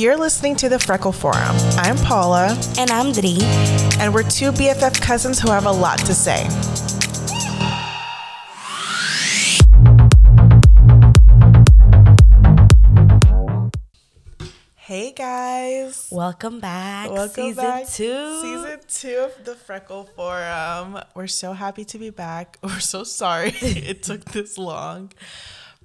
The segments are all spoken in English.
You're listening to the Freckle Forum. I'm Paula. And I'm Dri. And we're two BFF cousins who have a lot to say. Hey guys. Welcome back. Welcome season back. two. Season two of the Freckle Forum. We're so happy to be back. We're so sorry it took this long.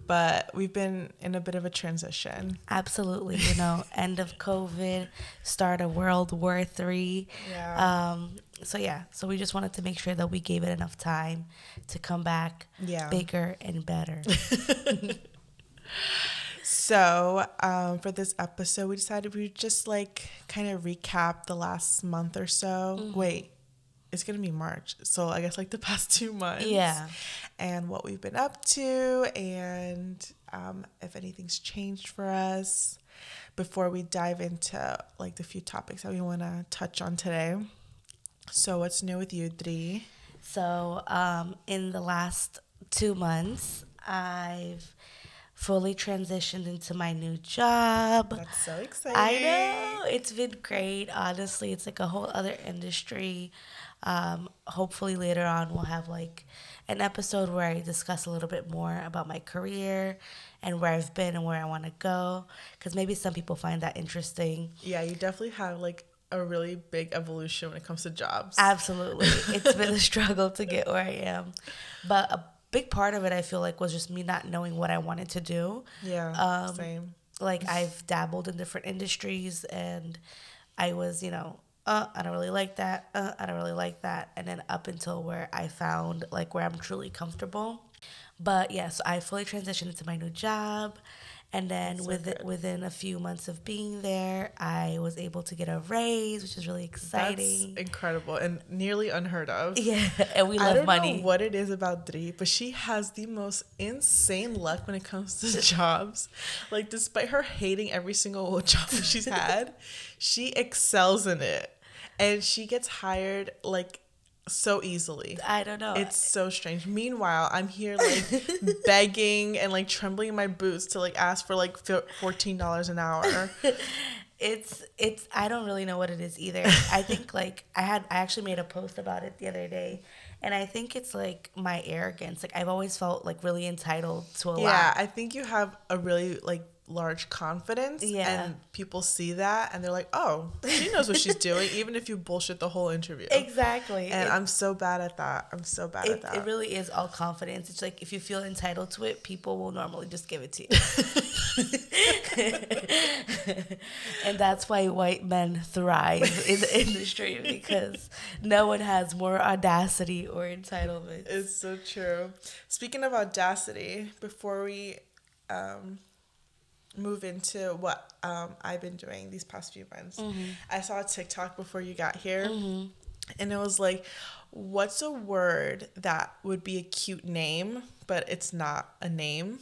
But we've been in a bit of a transition. Absolutely. You know, end of COVID, start of World War Three. Yeah. Um, so yeah, so we just wanted to make sure that we gave it enough time to come back Yeah. bigger and better. So, um, for this episode, we decided we would just like kind of recap the last month or so. Mm-hmm. Wait, it's gonna be March, so I guess like the past two months. Yeah. And what we've been up to, and um, if anything's changed for us before we dive into like the few topics that we want to touch on today. So, what's new with you, Dri? So, um, in the last two months, I've fully transitioned into my new job. That's so exciting. I know it's been great. Honestly, it's like a whole other industry. Um, hopefully, later on, we'll have like an episode where I discuss a little bit more about my career and where I've been and where I want to go. Because maybe some people find that interesting. Yeah, you definitely have like a really big evolution when it comes to jobs. Absolutely, it's been a struggle to get where I am, but a big part of it I feel like was just me not knowing what I wanted to do. Yeah, Um, same. like I've dabbled in different industries and I was, you know, uh, I don't really like that. Uh, I don't really like that. And then up until where I found like where I'm truly comfortable. But yes, I fully transitioned into my new job. And then within, within a few months of being there, I was able to get a raise, which is really exciting. That's incredible and nearly unheard of. yeah, and we love I don't money. know what it is about Dri, but she has the most insane luck when it comes to jobs. Like, despite her hating every single job that she's had, she excels in it, and she gets hired like so easily. I don't know. It's so strange. Meanwhile, I'm here like begging and like trembling in my boots to like ask for like fourteen dollars an hour. it's it's I don't really know what it is either. I think like I had I actually made a post about it the other day and I think it's like my arrogance. Like I've always felt like really entitled to a Yeah, lot. Yeah, I think you have a really like large confidence Yeah. and people see that and they're like, "Oh, she knows what she's doing even if you bullshit the whole interview." Exactly. And It- I'm so bad at that. I'm so bad at that. it really is all confidence. It's like if you feel entitled to it, people will normally just give it to you. and that's why white men thrive in the industry because no one has more audacity or entitlement. It's so true. Speaking of audacity, before we um, move into what um, I've been doing these past few months, mm-hmm. I saw a TikTok before you got here, mm-hmm. and it was like, "What's a word that would be a cute name, but it's not a name?"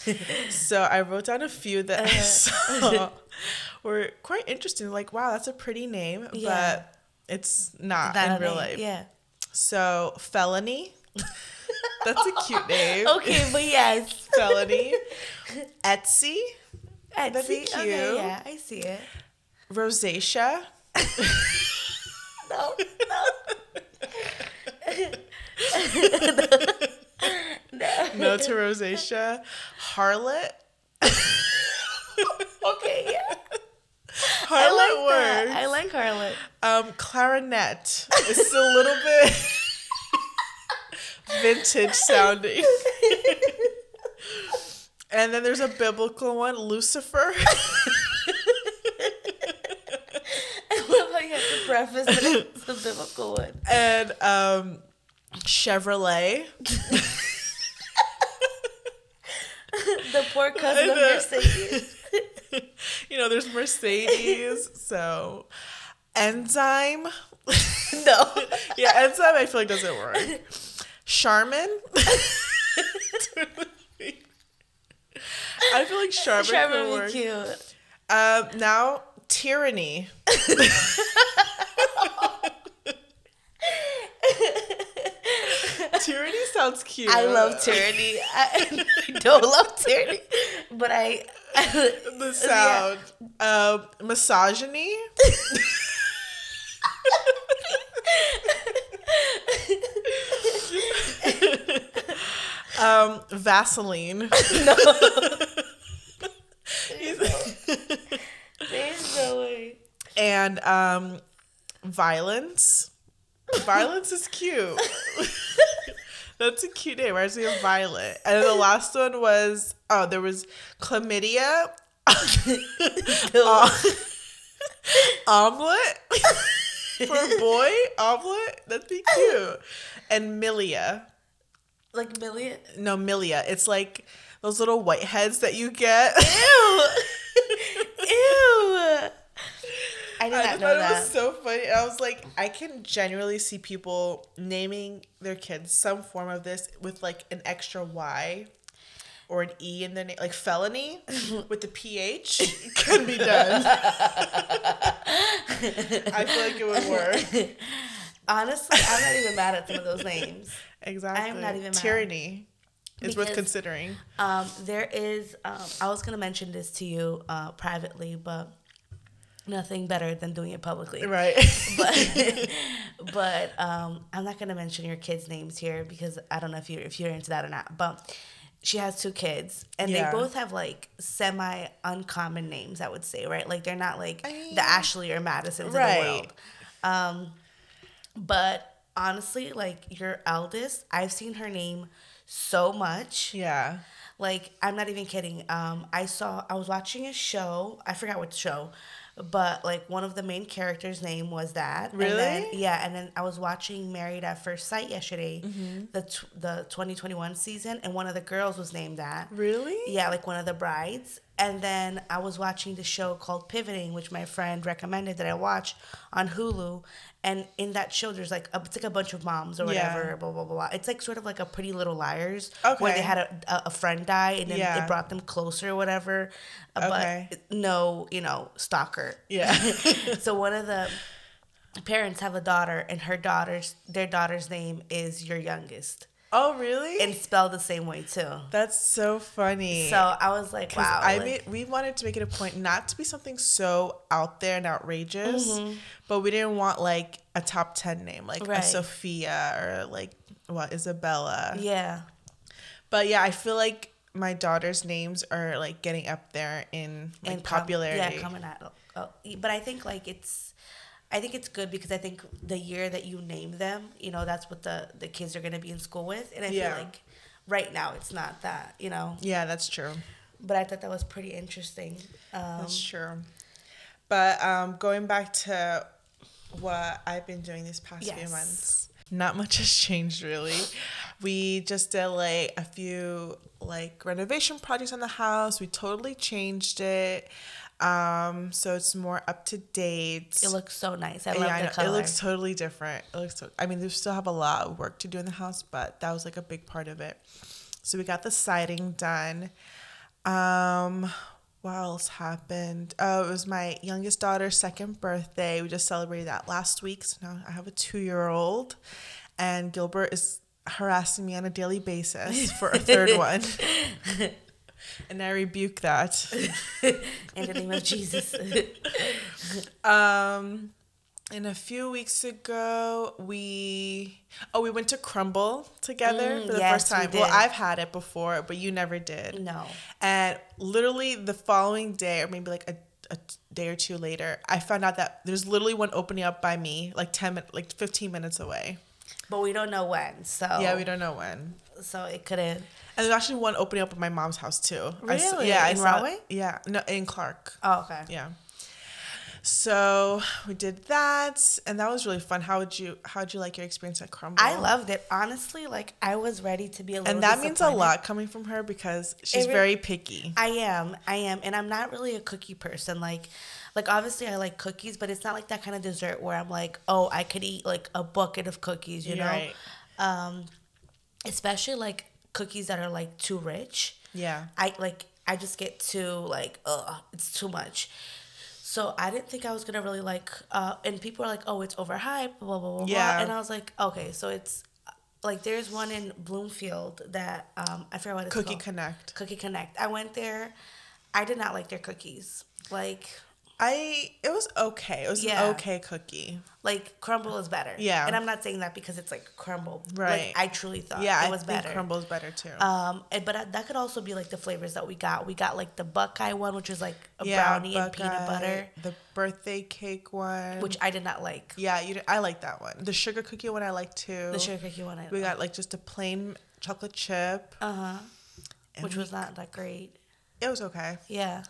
so I wrote down a few that I uh-huh. saw were quite interesting. Like, wow, that's a pretty name, Yeah. but it's not That in real name, life. Yeah. So felony. That's a cute name. Okay, but yes. Felony. Etsy. I That'd be see. Okay, yeah, I see it. Rosacea. No, no. No to rosacea. Harlot. Okay, yeah. Harlot I like words. that. I like Harlot. um, clarinet. It's a little bit vintage sounding. and then there's a biblical one, Lucifer. I love how you have to preface it. It's a biblical one. and um, Chevrolet. The poor cousin of. Mercedes. you know, there's Mercedes, so enzyme. No. yeah, enzyme I feel like doesn't work. Charmin. I feel like Charmin, could would be cute. Um, now tyranny. Tyranny sounds cute. I love tyranny. I, I don't love tyranny, but I. the sound. Um, misogyny. Um, Vaseline. There's no way. and um, violence. Violence is cute. That's a cute name. Reminds me of Violet. And the last one was oh, there was chlamydia. Uh, omelet for a boy. Omelet. That'd be cute. And Milia. Like million. No, Milia. It's like those little white heads that you get. Ew. Ew. I did I not know thought it was so funny. I was like, I can genuinely see people naming their kids some form of this with like an extra Y or an E in the name, like felony with the PH can be done. I feel like it would work. Honestly, I'm not even mad at some of those names. Exactly. not even mad. Tyranny is worth considering. Um, there is. Um, I was gonna mention this to you uh, privately, but nothing better than doing it publicly. Right. But, but um, I'm not gonna mention your kids' names here because I don't know if you're if you're into that or not. But she has two kids, and Yeah. they both have like semi uncommon names. I would say, right? Like they're not like I mean- the Ashley or Madisons Right. of the world. Um, but honestly, like your eldest, I've seen her name so much. yeah. Like I'm not even kidding. Um, I saw I was watching a show. I forgot what show, but like one of the main characters' name was that. And then, Really? yeah, and then I was watching Married at First Sight yesterday, Mm-hmm. the t- the 2021 season, and one of the girls was named that. Really? Yeah, like one of the brides. And then I was watching the show called Pivoting, which my friend recommended that I watch on Hulu. And in that show, there's like a, it's like a bunch of moms or whatever, blah blah blah. blah. It's like sort of like a Pretty Little Liars, where they had a, a, a friend die and then Yeah. it brought them closer or whatever. Uh, Okay. But no, you know, stalker. Yeah. so one of the parents have a daughter, and her daughter's their daughter's name is your youngest, oh, really? and spelled the same way too. That's so funny. So I was like, wow. I like- made, we wanted to make it a point not to be something so out there and outrageous, mm-hmm. but we didn't want like a top 10 name, like a Sophia or like what, Isabella. yeah. But yeah, I feel like my daughter's names are like getting up there in like com- popularity. yeah, coming out. Oh, but I think like it's, I think it's good because I think the year that you name them, you know, that's what the the kids are gonna be in school with, and I Yeah. feel like right now it's not that, you know. yeah, that's true. But I thought that was pretty interesting. Um, That's true. But um, going back to what I've been doing these past few months, not much has changed really. We just did like a few like renovation projects on the house. We totally changed it. Um, so it's more up to date. it looks so nice. I love Yeah, the know. color. It looks totally different. It looks. So, I mean, we still have a lot of work to do in the house, but that was like a big part of it. So we got the siding done. Um, what else happened? Oh, it was my youngest daughter's second birthday. We just celebrated that last week. So now I have a two-year-old, and Gilbert is harassing me on a daily basis for a third one. And I rebuke that. in the name of Jesus. Um, and a few weeks ago, we oh we went to Crumbl together Mm, for the yes, first we time. Well. I've had it before, but you never did. no. And literally the following day, or maybe like a, a day or two later, I found out that there's literally one opening up by me, like ten minutes, like fifteen minutes away. But we don't know when. So Yeah, we don't know when. so it couldn't And there's actually one opening up at my mom's house too. I Really? yeah, I In saw- Rahway? Yeah, no, in Clark. Oh, okay. Yeah. So we did that, and that was really fun. How would you How would you like your experience at Crumbl? I loved it. Honestly, like I was ready to be a little and that means a lot coming from her because she's re- very picky. I am. I am. And I'm not really a cookie person. Like like obviously I like cookies, but it's not like that kind of dessert where I'm like, "Oh, I could eat like a bucket of cookies," you know? Right. Um especially like cookies that are like too rich. Yeah. I like I just get too like ugh, it's too much. So I didn't think I was gonna really like uh and people are like, Oh, it's overhyped, blah blah blah blah Yeah. and I was like, Okay, so it's like there's one in Bloomfield that um I forget what it's called Cookie called. Connect. Cookie Connect. I went there. I did not like their cookies. Like I it was okay. It was Yeah. an okay cookie. like Crumbl is better. Yeah. And I'm not saying that because it's like Crumbl. Right. Like I truly thought Yeah, it was think better. Crumbl's better too. Um, and- but uh, that could also be like the flavors that we got. We got like the Buckeye one, which is like a yeah, brownie and peanut butter, The birthday cake one. which I did not like. yeah, you. I like that one. The sugar cookie one I like too. The sugar cookie one, I We got like just a plain chocolate chip. uh huh, and which was not that great. It was okay. Yeah.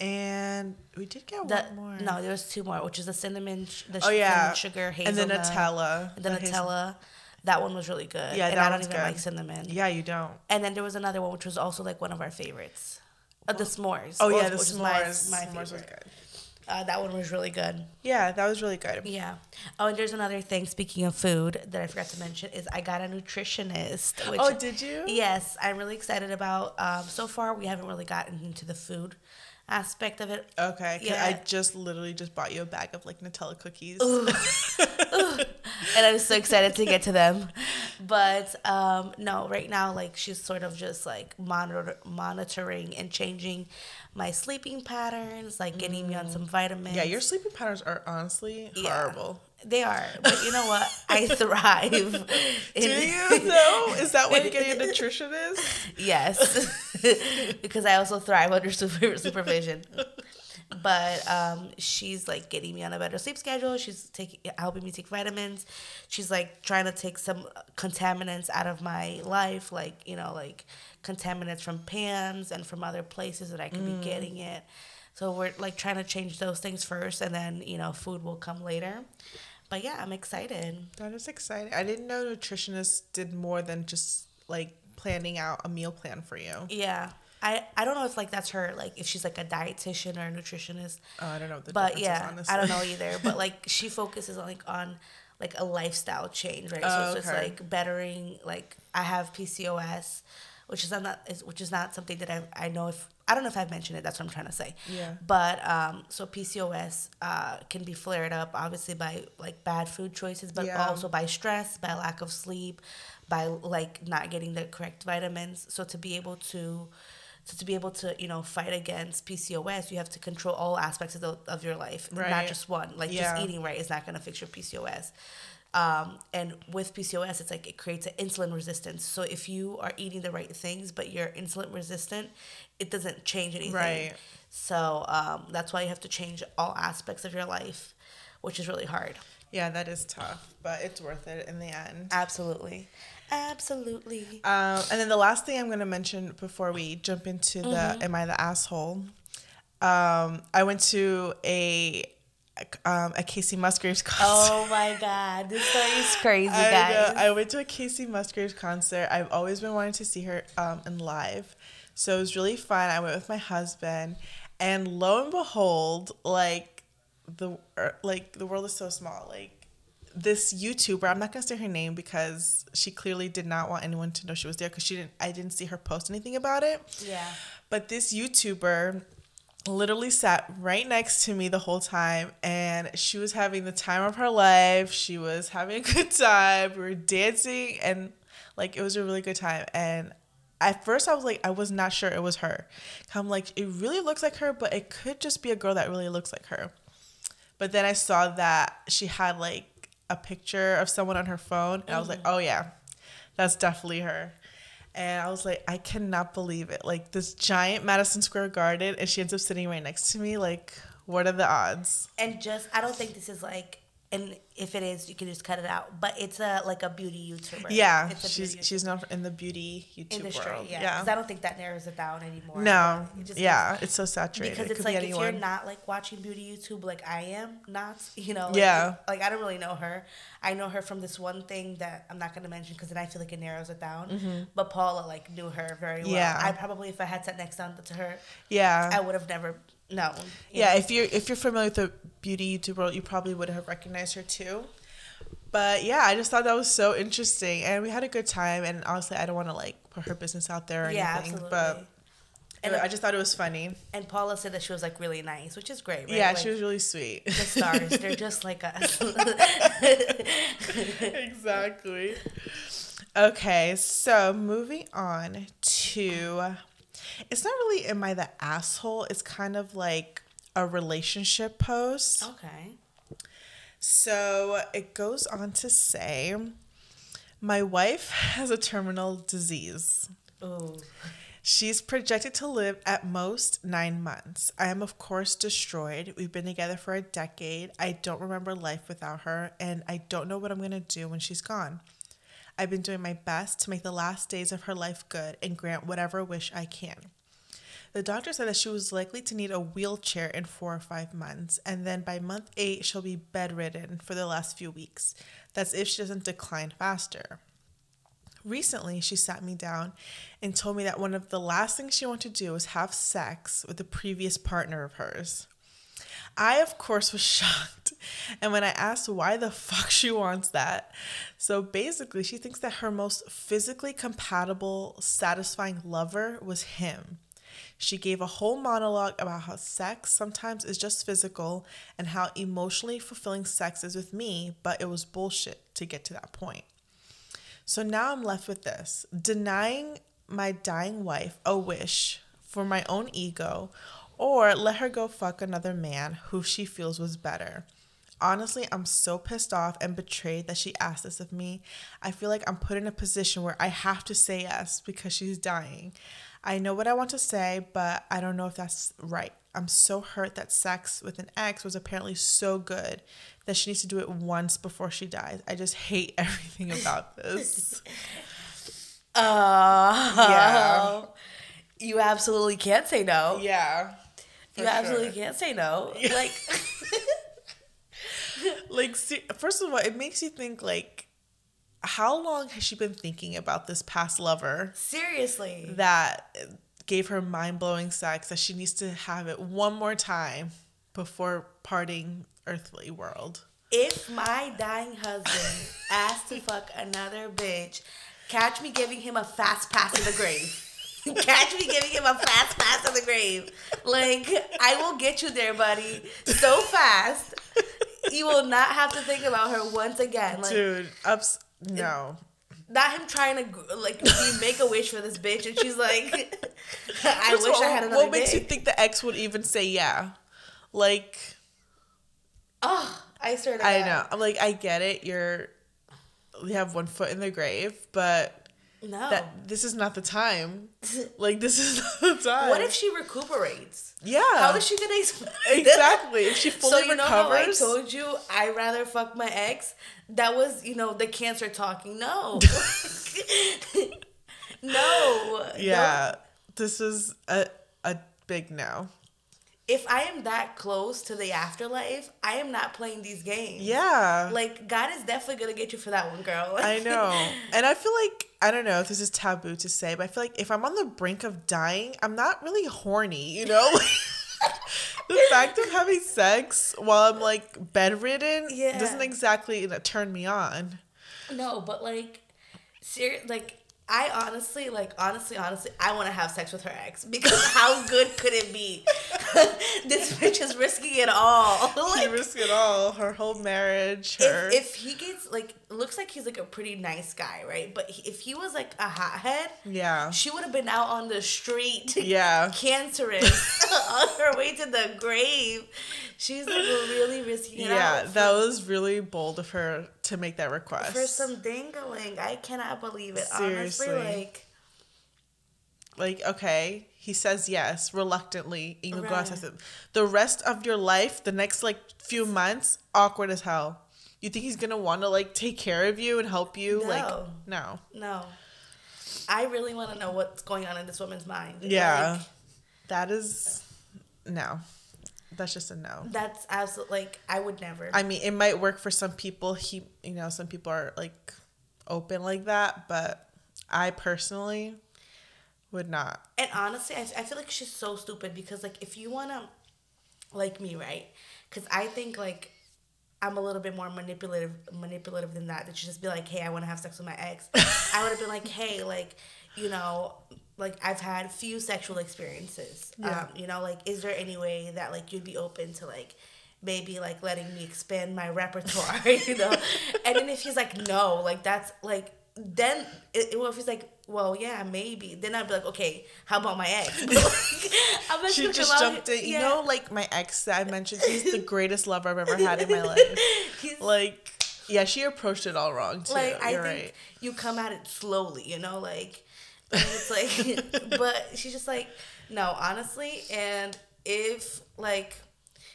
And we did get The, one more. no, there was two more, which is the cinnamon, the Oh yeah. cinnamon sugar and the hazelnut, Nutella. and the hazel- Nutella. That one was really good. Yeah, and I don't even good. like cinnamon. Yeah, you don't. And then there was another one, which was also like one of our favorites. Uh, the s'mores. Oh yeah, the s'mores. my, my s'mores was good. Uh, that one was really good. Yeah, that was really good. Yeah. Oh, and there's another thing. Speaking of food, that I forgot to mention is I got a nutritionist. Which, Oh, did you? Yes, I'm really excited about. Um, so far, we haven't really gotten into the food aspect of it. Okay. Yeah. I just literally just bought you a bag of like Nutella cookies. and I'm so excited to get to them. But um, no, right now, like she's sort of just like monitor monitoring and changing my sleeping patterns, like getting me on some vitamins. Mm. Yeah, your sleeping patterns are honestly Yeah. horrible. They are, but you know what? I thrive. Do you know? Is that why you get a nutritionist? Is? Yes, because I also thrive under super, supervision. But um, she's like getting me on a better sleep schedule. She's taking helping me take vitamins. She's like trying to take some contaminants out of my life, like you know, like contaminants from pans and from other places that I could be getting it. So we're like trying to change those things first, and then you know, food will come later. But yeah, I'm excited. That is exciting. I didn't know nutritionists did more than just like planning out a meal plan for you. Yeah. I, I don't know if like that's her like if she's like a dietitian or a nutritionist Oh, I don't know what the but yeah is. I don't know either but like she focuses on like on like a lifestyle change right so Oh, it's just like bettering like I have PCOS which is not is, which is not something that I I know if I don't know if I've mentioned it that's what I'm trying to say Yeah. but um so PCOS uh can be flared up obviously by like bad food choices but Yeah. also by stress by lack of sleep by like not getting the correct vitamins so to be able to so to be able to you know fight against PCOS, you have to control all aspects of, the, of your life, not just one. Like Yeah. just eating right is not going to fix your PCOS. Um, and with PCOS, it's like it creates an insulin resistance. So if you are eating the right things, but you're insulin resistant, it doesn't change anything. Right. So um, that's why you have to change all aspects of your life, which is really hard. Yeah, that is tough, but it's worth it in the end. Absolutely, absolutely. Um, and then the last thing I'm going to mention before we jump into the Mm-hmm. "Am I the asshole?" Um, I went to a um, a Kacey Musgraves concert. Oh my God, this story is crazy, I, guys. know. I went to a Kacey Musgraves concert. I've always been wanting to see her um, in live, so it was really fun. I went with my husband, and lo and behold, like the er, like the world is so small. Like this YouTuber, I'm not gonna say her name because she clearly did not want anyone to know she was there because she didn't. I didn't see her post anything about it. yeah. But this YouTuber literally sat right next to me the whole time and she was having the time of her life. She was having a good time. We were dancing and like it was a really good time. And at first I was like I was not sure it was her. I'm like it really looks like her, but it could just be a girl that really looks like her. But then I saw that she had like a picture of someone on her phone and I was like, mm. "Oh yeah. That's definitely her." And I was like, I cannot believe it. Like this giant Madison Square Garden, and she ends up sitting right next to me. Like, what are the odds? and just I don't think this is like and if it is you can just cut it out. But it's a like a beauty youtuber. Yeah, she's beauty she's known in the beauty YouTube industry world. yeah Yeah, because I don't think that narrows it down anymore. No, It yeah, it's so saturated. because it's could like be if you're not like watching beauty YouTube like I am not you know like, Yeah. like I don't really know her. I know her from this one thing that I'm not gonna mention because then I feel like it narrows it down. But Paula like knew her very well. Mm-hmm. Yeah. I probably if I had sat next down to her yeah, I would have never known you yeah. know? If you're if you're familiar with the beauty YouTube world, you probably would have recognized her too. But yeah, I just thought that was so interesting, and we had a good time. And honestly, I don't want to like put her business out there or yeah anything, absolutely but And- I just thought it was funny. and Paula said that she was like really nice which is great right? Yeah, Like, she was really sweet. the stars. They're just like us. exactly. Okay, so moving on to it's not really am I the asshole? It's kind of like a relationship post. Okay. So it goes on to say my wife has a terminal disease. Ooh. She's projected to live at most nine months. I am, of course, destroyed. We've been together for a decade. I don't remember life without her, and I don't know what I'm going to do when she's gone. I've been doing my best to make the last days of her life good and grant whatever wish I can. The doctor said that she was likely to need a wheelchair in four or five months, and then by month eight, she'll be bedridden for the last few weeks. That's if she doesn't decline faster. Recently, she sat me down and told me that one of the last things she wanted to do was have sex with a previous partner of hers. I, of course, was shocked. And when I asked why the fuck she wants that, so basically, she thinks that her most physically compatible, satisfying lover was him. She gave a whole monologue about how sex sometimes is just physical and how emotionally fulfilling sex is with me, but it was bullshit to get to that point. So now I'm left with this denying my dying wife a wish for my own ego or let her go fuck another man who she feels was better. Honestly, I'm so pissed off and betrayed that she asked this of me. I feel like I'm put in a position where I have to say yes because she's dying. I know what I want to say, but I don't know if that's right. I'm so hurt that sex with an ex was apparently so good that she needs to do it once before she dies. I just hate everything about this. Uh, yeah. You absolutely can't say no. Yeah. You absolutely can't say no. Yeah. Like, like, first of all, it makes you think like, how long has she been thinking about this past lover? Seriously. That gave her mind blowing sex that she needs to have it one more time before parting earthly world. If my dying husband asked to fuck another bitch, catch me giving him a fast pass to the grave. catch me giving him a fast pass to the grave. Like, I will get you there, buddy, so fast. You will not have to think about her once again. Like, Dude, ups, no. Not him trying to like make a wish for this bitch, and she's like, "I wish all, I had another." What makes you think the ex would even say yeah? Like, oh, I swear. I know. I'm like, I get it. You're, you have one foot in the grave, but no. That this is not the time. like this is not the time. What if she recuperates? Yeah. How is she gonna explain Exactly. If she fully so you recovers. Know how I told you I rather fuck my ex. That was you know the cancer talking. No. no. Yeah. No. This is a a big no if I am that close to the afterlife, I am not playing these games. Yeah. Like God is definitely gonna get you for that one, girl. I know. And I feel like I don't know if this is taboo to say, but I feel like if I'm on the brink of dying, I'm not really horny, you know? the fact of having sex while I'm like bedridden yeah. doesn't exactly you know, turn me on. No, but like serious like I honestly, like, honestly, honestly, I want to have sex with her ex because how good could it be? this bitch is risking it all. like, she risked it all. Her whole marriage. Her. If, if he gets like, looks like he's like a pretty nice guy, right? But if he was like a hothead, yeah, she would have been out on the street, yeah, cancerous on her way to the grave. She's like really risking it. Yeah, that was really bold of her to make that request for some dangling. I cannot believe it. Seriously. Honestly, like, like okay, he says yes reluctantly. You right. go outside. The rest of your life, the next like few months, awkward as hell. You think he's gonna want to like take care of you and help you? No. Like no, no. I really want to know what's going on in this woman's mind. Yeah, like, that is no. That's just a no. That's absolutely like I would never. I mean, it might work for some people. He, you know, some people are like open like that, but I personally would not. And honestly, I, I feel like she's so stupid because like if you wanna like me, right? Because I think like I'm a little bit more manipulative manipulative than that. That you just be like, hey, I want to have sex with my ex. I would have been like, hey, like, you know, like I've had few sexual experiences. Yeah. Um, you know, like is there any way that like you'd be open to like maybe like letting me expand my repertoire, you know? and then if he's like no, like that's like then it, well, if he's like, well, yeah, maybe. Then I'd be like, okay, how about my ex? Like, I'm She just jumped in. You know, like my ex that I mentioned, he's the greatest lover I've ever had in my life. He's- Like, yeah, she approached it all wrong too. like I You're think right. you come at it slowly, you know, like and it's like but she's just like, no, honestly, and if like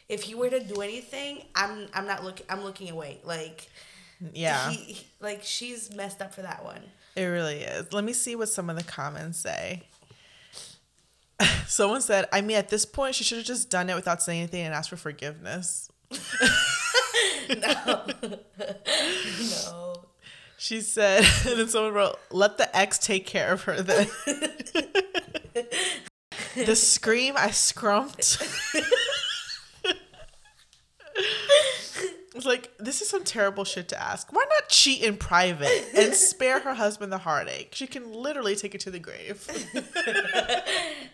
if he were to do anything, I'm I'm not looking I'm looking away. Like Yeah, he, he- like she's messed up for that one. it really is. Let me see what some of the comments say. Someone said, I mean, at this point, she should have just done it without saying anything and asked for forgiveness. No. no. She said, and then someone wrote, let the ex take care of her then. the scream I scrumped. It's like, this is some terrible shit to ask. Why not cheat in private and spare her husband the heartache? She can literally take it to the grave.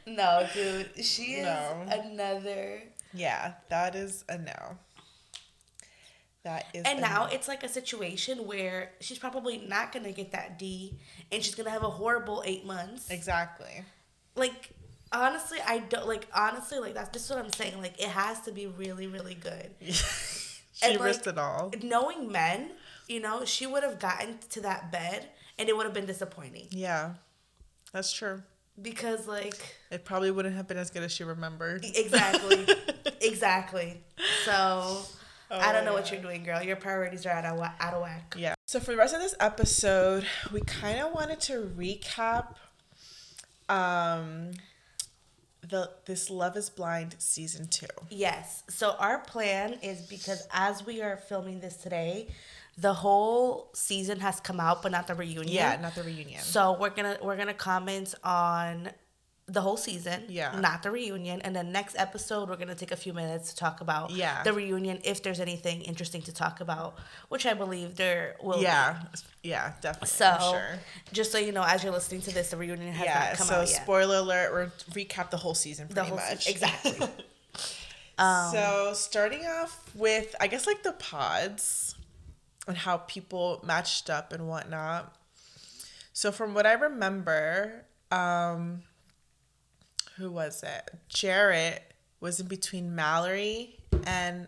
No, dude. She is No. another yeah, that is a no. That is And now no. it's like a situation where she's probably not gonna get that D, and she's gonna have a horrible eight months. Exactly. Like honestly, I don't like honestly like that's just what I'm saying. Like it has to be really really good. she And, like, risked it all. Knowing men, you know, she would have gotten to that bed, and it would have been disappointing Yeah, that's true. because like It probably wouldn't have been as good as she remembered. exactly, exactly. So. I don't know what Oh, you're doing, girl. Your priorities are out of out of whack. Yeah. So for the rest of this episode, we kind of wanted to recap um the this Love is Blind season 2. Yes. So our plan is because as we are filming this today, the whole season has come out, but not the reunion. Yeah, not the reunion. So we're gonna we're gonna comment on the whole season, Yeah. not the reunion, and then next episode we're gonna take a few minutes to talk about Yeah. the reunion if there's anything interesting to talk about, which I believe there will. be. yeah. Yeah, definitely. So sure. just so you know, as you're listening to this, the reunion has Yeah, not come so out yet. spoiler alert, we're recap the whole season pretty whole much. season. exactly. so starting off with I guess like the pods and how people matched up and whatnot. So from what I remember, um who was it? Jarrette was in between Mallory and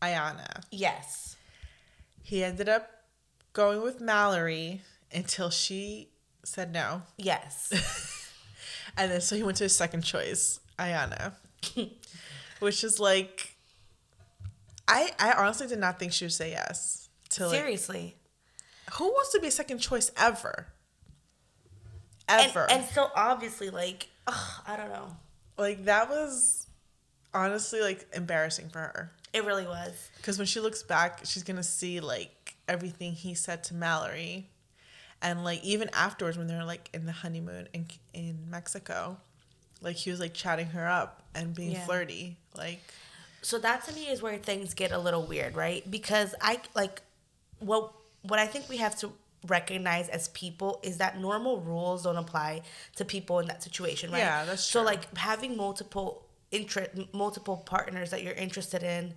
Iyanna. yes. He ended up going with Mallory until she said no. Yes. And then so he went to his second choice, Iyanna. which is like I I honestly did not think she would say yes. To like, Seriously. who wants to be a second choice ever? And, Ever. and so obviously, like, ugh, I don't know. like that was honestly like embarrassing for her. It really was. Because when she looks back, she's gonna see like everything he said to Mallory, and like even afterwards when they were like in the honeymoon in in Mexico, like he was like chatting her up and being Yeah. flirty. Like So that to me is where things get a little weird, right? Because I like what what I think we have to recognize as people is that normal rules don't apply to people in that situation, right? Yeah, that's true. So like having multiple interest multiple partners that you're interested in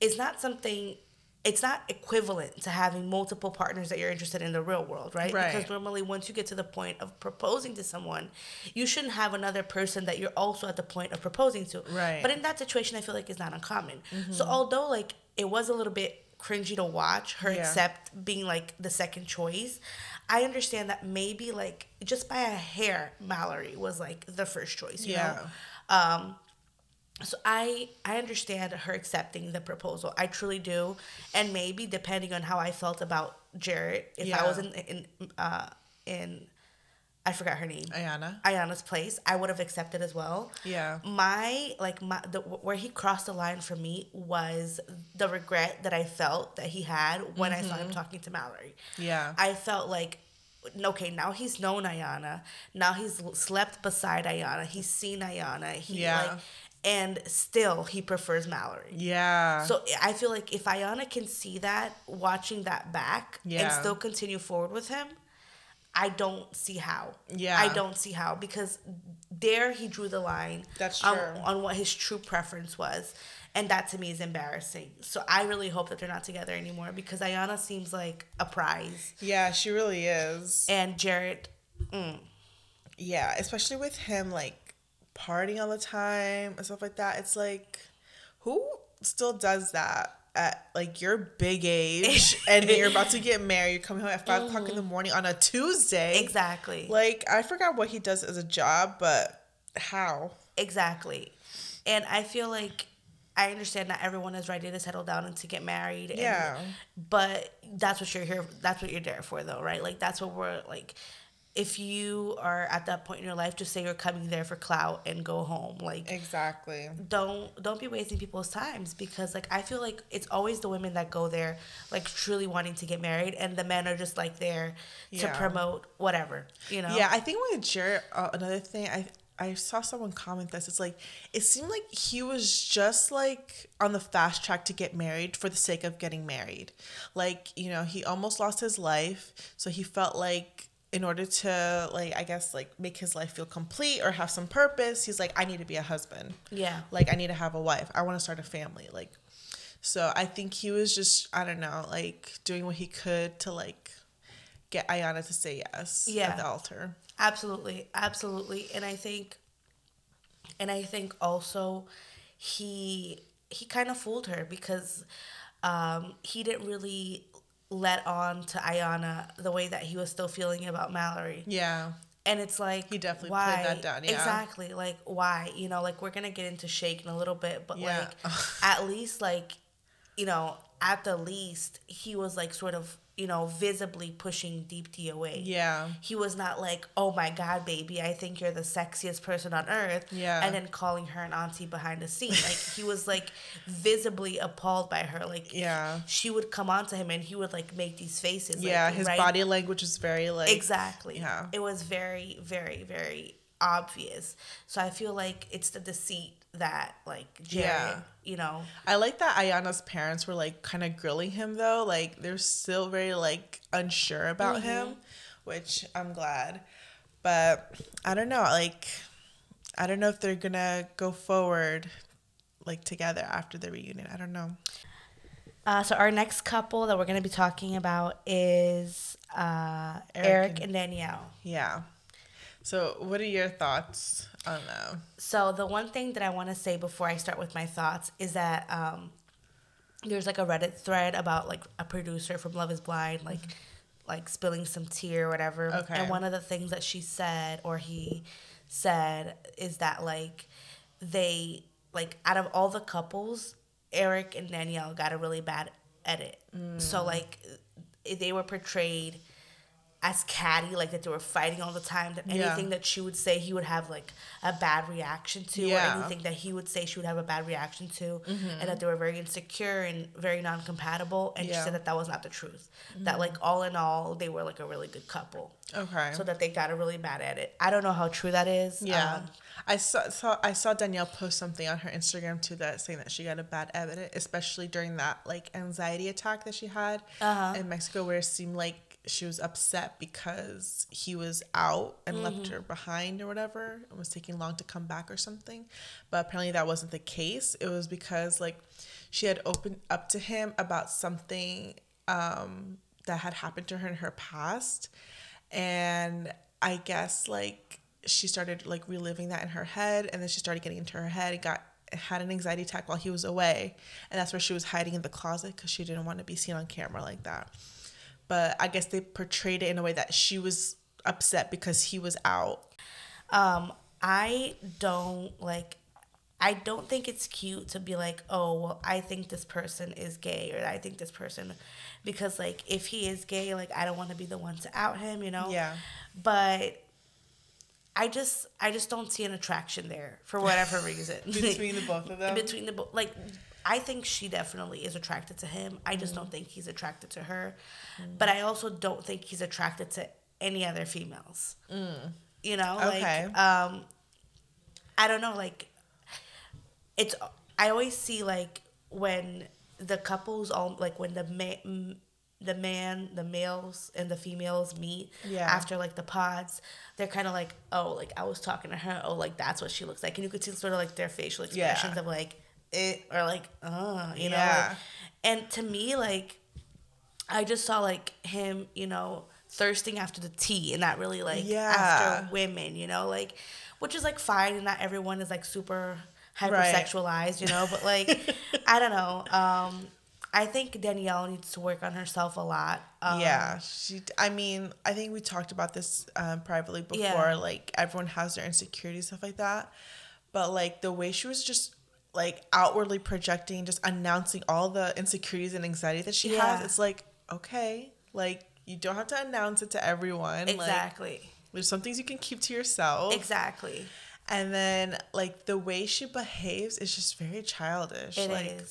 is not something it's not equivalent to having multiple partners that you're interested in the real world, right? Right. Because normally once you get to the point of proposing to someone, you shouldn't have another person that you're also at the point of proposing to. Right. But in that situation, I feel like it's not uncommon. So Mm-hmm. although like it was a little bit cringy to watch her Yeah. accept being like the second choice, I understand that maybe like just by a hair, Mallory was like the first choice. You Yeah. Know? Um. So I I understand her accepting the proposal. I truly do, and maybe depending on how I felt about Jarrette, if I Yeah. was in in uh in I forgot her name. Iyanna. Iyanna's place, I would have accepted as well. Yeah. My like my the where he crossed the line for me was the regret that I felt that he had when I saw him mm-hmm. talking to Mallory. Yeah. I felt like okay, now he's known Iyanna. Now he's slept beside Iyanna. He's seen Iyanna. He Yeah. like and still he prefers Mallory. Yeah. So I feel like if Iyanna can see that, watching that back, and still continue forward with him, I don't see how. Yeah. I don't see how because there he drew the line. That's on, true. on what his true preference was, and that to me is embarrassing. So I really hope that they're not together anymore because Iyanna seems like a prize. Yeah, she really is. And Jarrette, mm, yeah, especially with him like partying all the time and stuff like that. It's like, who still does that? At like your big age and you're about to get married, you're coming home at 5 o'clock in the mm-hmm. morning on a Tuesday. exactly. Like I forgot what he does as a job, but how? Exactly. And I feel like I understand not everyone is ready to settle down and to get married. And, Yeah. But that's what you're here. That's what you're there for, though, right? Like that's what we're like. If you are at that point in your life, just say you're coming there for clout and go home. Like Exactly. don't don't be wasting people's times because like I feel like it's always the women that go there like truly wanting to get married and the men are just like there to Yeah. promote whatever you know Yeah, I think with Jarrette, uh, another thing I I saw someone comment this. It's like it seemed like he was just like on the fast track to get married for the sake of getting married. Like you know, he almost lost his life, so he felt like in order to like I guess like make his life feel complete or have some purpose, he's like I need to be a husband. yeah Like I need to have a wife. I want to start a family. Like so I think he was just I don't know, like doing what he could to like get Iyanna to say yes Yeah. at the altar. Absolutely, absolutely, and I think, and I think also, he he kind of fooled her because um, he didn't really let on to Iyanna the way that he was still feeling about Mallory. Yeah. And it's like He definitely played why? that down, yeah. Exactly. Like why? You know, like we're gonna get into Shake in a little bit, but Yeah. like at least like, you know, at the least he was like sort of, you know, visibly pushing Deepti away. Yeah. He was not like, oh my god, baby, I think you're the sexiest person on earth. Yeah. And then calling her an auntie behind the scene. Like he was like visibly appalled by her. Like Yeah. she would come on to him and he would like make these faces. like, Yeah. His right body language is very like Exactly. Yeah. It was very, very, very obvious. So I feel like it's the deceit that like Jarrette, Yeah. you know. I like that Iyanna's parents were like kind of grilling him though. Like they're still very like unsure about Mm-hmm. him, which I'm glad. But I don't know. Like I don't know if they're gonna go forward like together after the reunion. I don't know. Uh, so our next couple that we're gonna be talking about is uh, Eric Eric, and- and Danielle. Yeah. So what are your thoughts on that? So the one thing that I want to say before I start with my thoughts is that um, there's like a Reddit thread about like a producer from Love Is Blind, like like spilling some tea or whatever. Okay. And one of the things that she said or he said is that like they like out of all the couples, Eric and Danielle got a really bad edit. Mm. So like they were portrayed as catty, like that they were fighting all the time. That Yeah. anything that she would say, he would have like a bad reaction to, Yeah. or anything that he would say, she would have a bad reaction to, and that they were very insecure and very non-compatible. And she Yeah. Mm-hmm. said that that was not the truth. That like all in all, they were like a really good couple. Okay. So that they got a really bad edit. I don't know how true that is. Yeah. Um, I saw, saw I saw Danielle post something on her Instagram too that saying that she got a bad edit, especially during that like anxiety attack that she had Uh-huh. in Mexico, where it seemed like she was upset because he was out and left Mm-hmm. her behind or whatever. It was taking long to come back or something, but apparently that wasn't the case. It was because like she had opened up to him about something um, that had happened to her in her past, and I guess like she started like reliving that in her head and then she started getting into her head and got had an anxiety attack while he was away and that's where she was hiding in the closet because she didn't want to be seen on camera like that but i guess they portrayed it in a way that she was upset because he was out Um, I don't like. I don't think it's cute to be like, oh, well, I think this person is gay, or I think this person, because like if he is gay, like I don't want to be the one to out him, you know. Yeah. But I just, I just don't see an attraction there for whatever reason. between the both of them between the both, like i think she definitely is attracted to him. I just don't mm. think he's attracted to her. Mm. But i also don't think he's attracted to any other females. Mm. You know Okay. like um i don't know like it's i always see like when the couples all like when the ma- m- the man the males and the females meet Yeah. after like the pods they're kind of like oh like i was talking to her. Oh like that's what she looks like. And you could see sort of like their facial expressions Yeah. of like it or like uh you know Yeah. like, and to me like i just saw like him you know thirsting after the tea and not really like Yeah. after women you know like which is like fine and not everyone is like super Right. hypersexualized you know but like i don't know um i think danielle needs to work on herself a lot um, yeah, she. I mean, I think we talked about this um, privately before. Yeah. Like everyone has their insecurities, stuff like that. But like the way she was just like outwardly projecting, just announcing all the insecurities and anxiety that she Yeah. has, it's like okay, like you don't have to announce it to everyone. Like, exactly there's some things you can keep to yourself. exactly And then like the way she behaves is just very childish. It is. like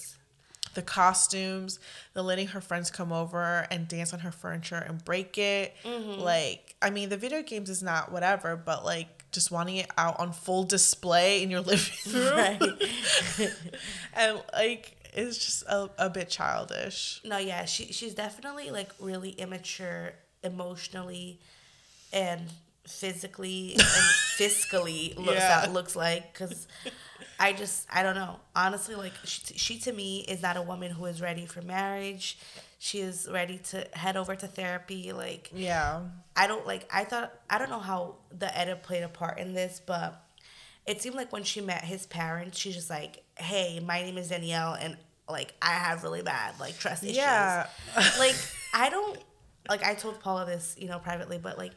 the costumes, the letting her friends come over and dance on her furniture and break it. Mm-hmm. Like, I mean, the video games is not whatever, but like just wanting it out on full display in your living room. right and like, it's just a, a bit childish. No, yeah, she she's definitely like really immature emotionally and physically and fiscally looks Yeah. that looks like cuz I just I don't know. Honestly, like she, she to me is not a woman who is ready for marriage. She is ready to head over to therapy like Yeah. I don't like I thought I don't know how the edit played a part in this, but it seemed like when she met his parents, she's just like, Hey, my name is Danielle and like I have really bad like trust issues. Yeah. like I don't like I told Paula this, you know, privately, but like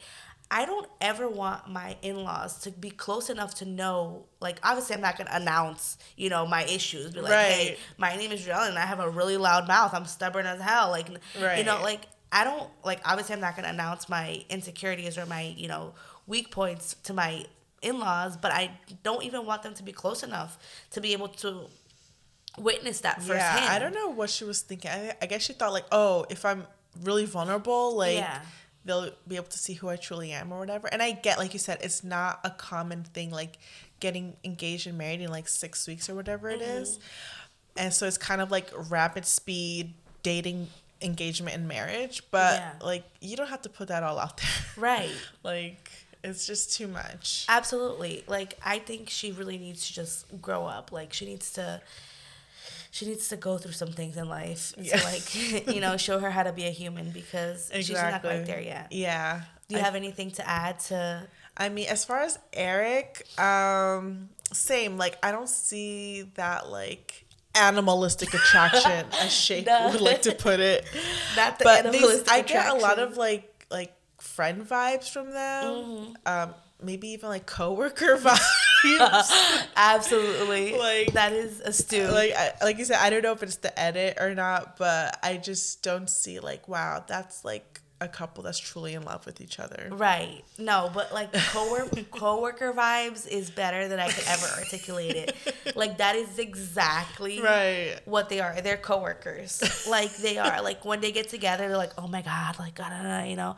I don't ever want my in-laws to be close enough to know. Like, obviously, I'm not gonna announce, you know, my issues. Be like, hey, my name is Joelle, and I have a really loud mouth. I'm stubborn as hell. Like, right. you know, like I don't like. Obviously, I'm not gonna announce my insecurities or my, you know, weak points to my in-laws. But I don't even want them to be close enough to be able to witness that firsthand. Yeah, I don't know what she was thinking. I, I guess she thought like, oh, if I'm really vulnerable, like Yeah. They'll be able to see who I truly am or whatever. And I get, like you said, it's not a common thing, like getting engaged and married in like six weeks or whatever it Mm-hmm. is. And so it's kind of like rapid speed dating, engagement, and marriage. But Yeah. like, you don't have to put that all out there. Right. like, it's just too much. Absolutely. Like I think she really needs to just grow up. Like she needs to she needs to go through some things in life Yeah. to like you know show her how to be a human because she's not quite there yet. Yeah. Do you I have anything to add to I mean, as far as Eric, um, same. Like, I don't see that like animalistic attraction, as Shake No. would like to put it. not the But these, animalistic I get a lot of like like friend vibes from them. Mm-hmm. Um, maybe even like coworker vibes. Absolutely. Like- that is astute. like I, like you said, I don't know if it's the edit or not, but I just don't see like wow, that's like a couple that's truly in love with each other. Right. No, but like coworker coworker vibes is better than I could ever articulate it. Like that is exactly Right. what they are. They're coworkers. like they are. Like when they get together, they're like, oh my god, like God, you know.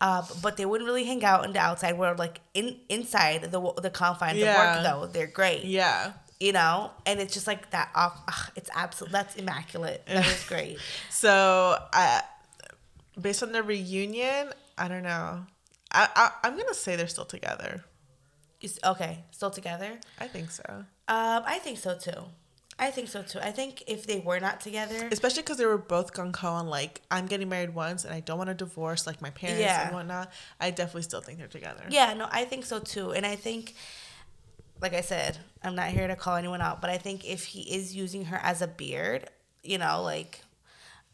Uh, but they wouldn't really hang out in the outside world. Like in inside the the confines Yeah. of work, though, they're great. Yeah. You know, and it's just like that. Uh, it's absolute. That's immaculate. That is great. So, I, based on the reunion, I don't know. I, I I'm gonna say they're still together. Okay, still together? I think so, Um, I think so too. I think so too. I think if they were not together, especially because they were both gung ho on like I'm getting married once and I don't want to divorce like my parents Yeah. and whatnot. I definitely still think they're together. Yeah, no, I think so too. And I think, like I said, I'm not here to call anyone out, but I think if he is using her as a beard, you know, like,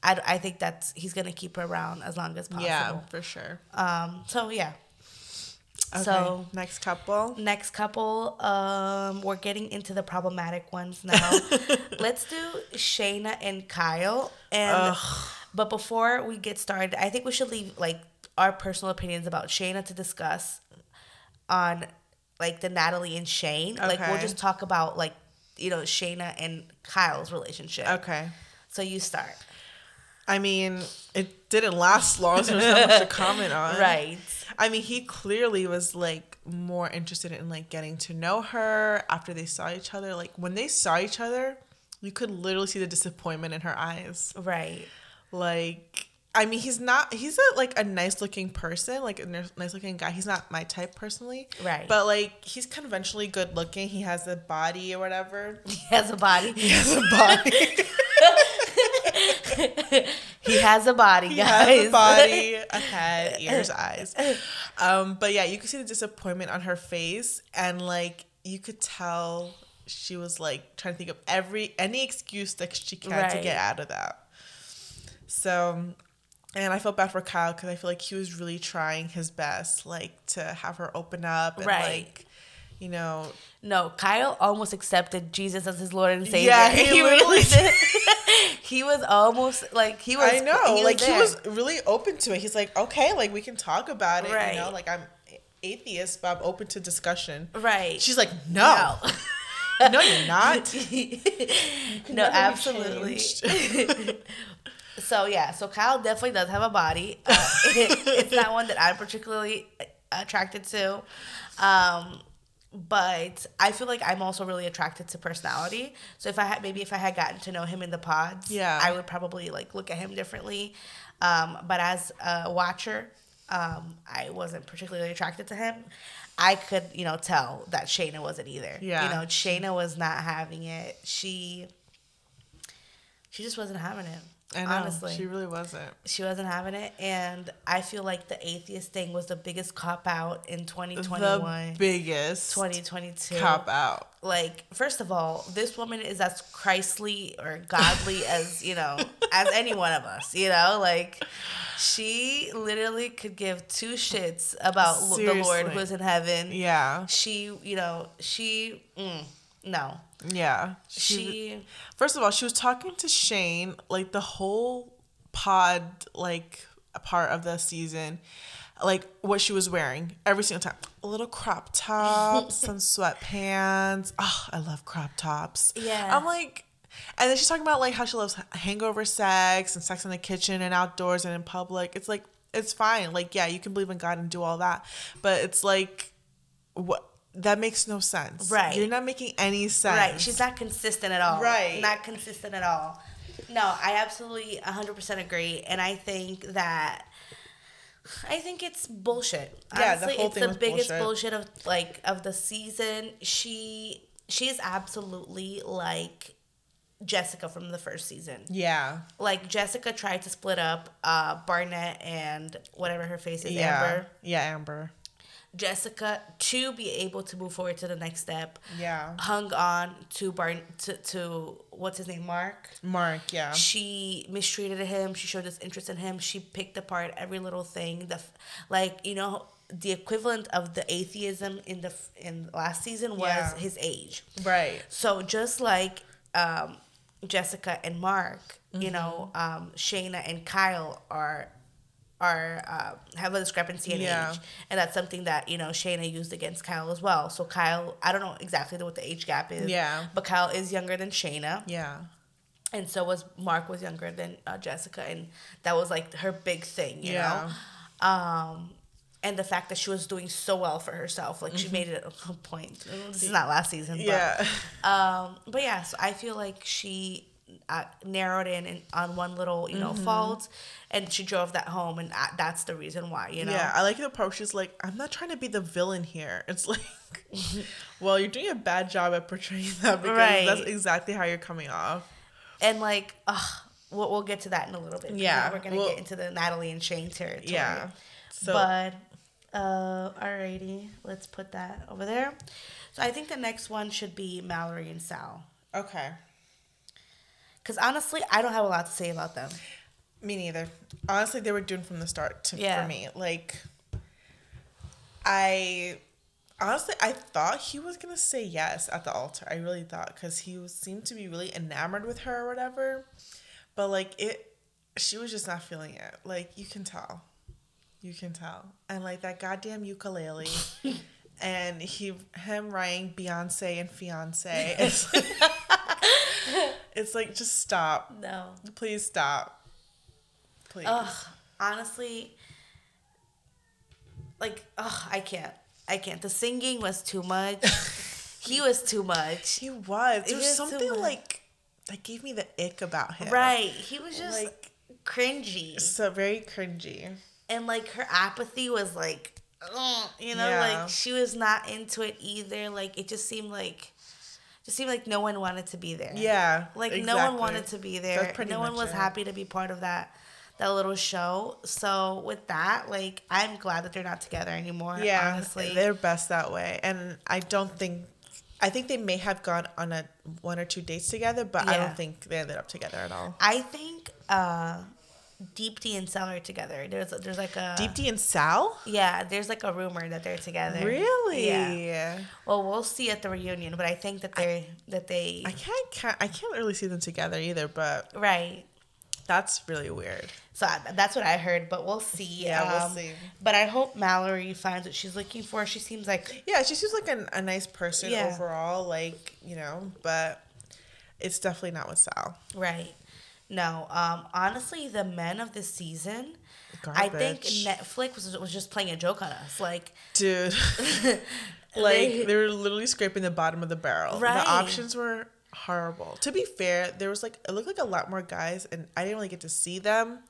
I, I think that's he's gonna keep her around as long as possible. Yeah, for sure. Um. So yeah. Okay. So next couple. next couple, um, we're getting into the problematic ones now. Let's do Shaina and Kyle. And but before we get started, I think we should leave like our personal opinions about Shaina to discuss on like the Natalie and Shayne. Okay. Like we'll just talk about like you know Shaina and Kyle's relationship. Okay. So you start. I mean, it didn't last long, so there's not much to comment on. Right. I mean, he clearly was like more interested in like getting to know her after they saw each other. Like when they saw each other, you could literally see the disappointment in her eyes. Right. Like I mean, he's not. He's a like a nice looking person, like a nice looking guy. He's not my type personally, Right. But like, he's conventionally good looking. He has a body or whatever. He has a body. He has a body. he has a body, he guys. has a body, a head, ears, eyes. Um, but yeah, you could see the disappointment on her face, and like you could tell she was like trying to think of every any excuse that she can to get out of that. So, and I felt bad for Kyle because I feel like he was really trying his best, like to have her open up and Right. like, you know, No, Kyle almost accepted Jesus as his Lord and Savior. Yeah, he literally did. he was almost like he was. I know, he like he was really open to it. He's like, okay, like we can talk about it, Right. you know, like I'm atheist, but I'm open to discussion. right. She's like, no, no, you're not. no, absolutely. so yeah, so Kyle definitely does have a body. Uh, it's not one that I'm particularly attracted to, um, but I feel like I'm also really attracted to personality. So if I had maybe if I had gotten to know him in the pods, Yeah. I would probably like look at him differently. Um, but as a watcher, um, I wasn't particularly attracted to him. I could, you know, tell that Shaina wasn't either. Yeah. You know, Shaina was not having it. She she just wasn't having it. I know, honestly. she really wasn't. She wasn't having it, and I feel like the atheist thing was the biggest cop out in The 2021, biggest 2022. cop out. Like, first of all, this woman is as Christly or godly as you know, as any one of us. You know, like she literally could give two shits about l- the Lord Seriously. who is in heaven. Yeah, She, you know, she, mm, no, yeah. she, First of all, she was talking to Shayne like the whole pod, like a part of the season, like what she was wearing every single time. A little crop top, some sweatpants. Oh, I love crop tops. Yeah. I'm like, and then she's talking about like how she loves hangover sex and sex in the kitchen and outdoors and in public. It's like it's fine. Like yeah, you can believe in God and do all that, but it's like what. That makes no sense. Right. You're not making any sense. Right. She's not consistent at all. Right. Not consistent at all. No, I absolutely 100% agree. And I think that. I think it's bullshit. Yeah, the Honestly, whole it's thing the biggest bullshit. bullshit of like of the season. She she is absolutely like Jessica from the first season. Yeah. Like Jessica tried to split up uh Barnett and whatever her face is, yeah. Amber. Yeah, Amber. Jessica to be able to move forward to the next step. Yeah. Hung on to Barn to, to what's his name, Mark. Mark, yeah. She mistreated him. She showed this interest in him. She picked apart every little thing. The like you know the equivalent of the atheism in the in last season was Yeah. his age. Right. So just like um, Jessica and Mark, Mm-hmm. you know, um, Shaina and Kyle are are uh, have a discrepancy in Yeah. age, and that's something that you know Shaina used against Kyle as well. So Kyle, I don't know exactly what the age gap is. Yeah. But Kyle is younger than Shaina, Yeah. and so was Mark was younger than uh, Jessica, and that was like her big thing, you Yeah. know. Um, and the fact that she was doing so well for herself, like she made it a point. This is not last season, but Yeah. um, but yeah, so I feel like she uh, narrowed in, in on one little, you know, Mm-hmm. fault, and she drove that home, and that's the reason why, you know. Yeah. I like the approach. She's like, I'm not trying to be the villain here. It's like, well, you're doing a bad job at portraying that because Right. that's exactly how you're coming off. And like, ugh, we'll, we'll get to that in a little bit Yeah, we're gonna well- get into the Natalie and Shayne territory. Yeah. So, but uh, alrighty, let's put that over there. So I think the next one should be Mallory and Sal. okay. Because honestly, I don't have a lot to say about them. Me neither. Honestly, they were doomed from the start to, Yeah. for me. Like, I honestly I thought he was gonna say yes at the altar. I really thought because he was, seemed to be really enamored with her or whatever. But like it, she was just not feeling it. Like you can tell, you can tell. And like that goddamn ukulele. And he, him writing Beyonce and fiance. It's, like just stop, No. please stop, please. Ugh, honestly, like, ugh, I can't. I can't. The singing was too much. he was too much. He was. He It was was something like that gave me the ick about him. Right. He was just Like cringy. So very cringy. And like her apathy was like, ugh, you know, Yeah. like she was not into it either. Like it just seemed like, just seemed like no one wanted to be there. Yeah. Like no one wanted to be there. No one was it. happy to be part of that that little show. So with that, like I'm glad that they're not together anymore. Yeah, honestly. they're best that way, and I don't think. I think they may have gone on a one or two dates together, but I don't think they ended up together at all. I think uh Deepti and Sal are together. There's there's like a Deepti and Sal, yeah. There's like a rumor that they're together. really? Yeah. Well, we'll see at the reunion, but I think that they that they I can't, can't. I can't really see them together either, but right. that's really weird. So that's what I heard, but we'll see. Yeah, we'll Um, see. But I hope Mallory finds what she's looking for. She seems like Yeah, she seems like a, a nice person Yeah. overall, like you know, but it's definitely not with Sal. right. No, um, honestly, the men of this season, I think Netflix was, was just playing a joke on us. Like, dude. like they were literally scraping the bottom of the barrel. Right. The options were horrible. To be fair, there was like it looked like a lot more guys, and I didn't really get to see them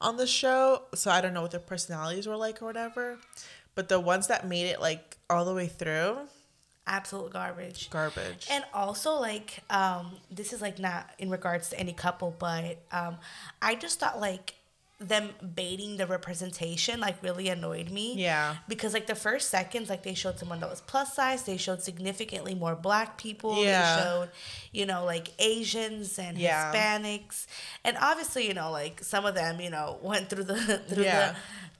on the show, so I don't know what their personalities were like or whatever. But the ones that made it like all the way through, absolute garbage. garbage. And also, like, um, this is like not in regards to any couple, but um, I just thought like them baiting the representation like really annoyed me. Yeah. Because like the first seconds, like they showed someone that was plus size, they showed significantly more black people, Yeah. they showed, you know, like Asians and Yeah. Hispanics, and obviously, you know, like some of them, you know, went through the through Yeah. the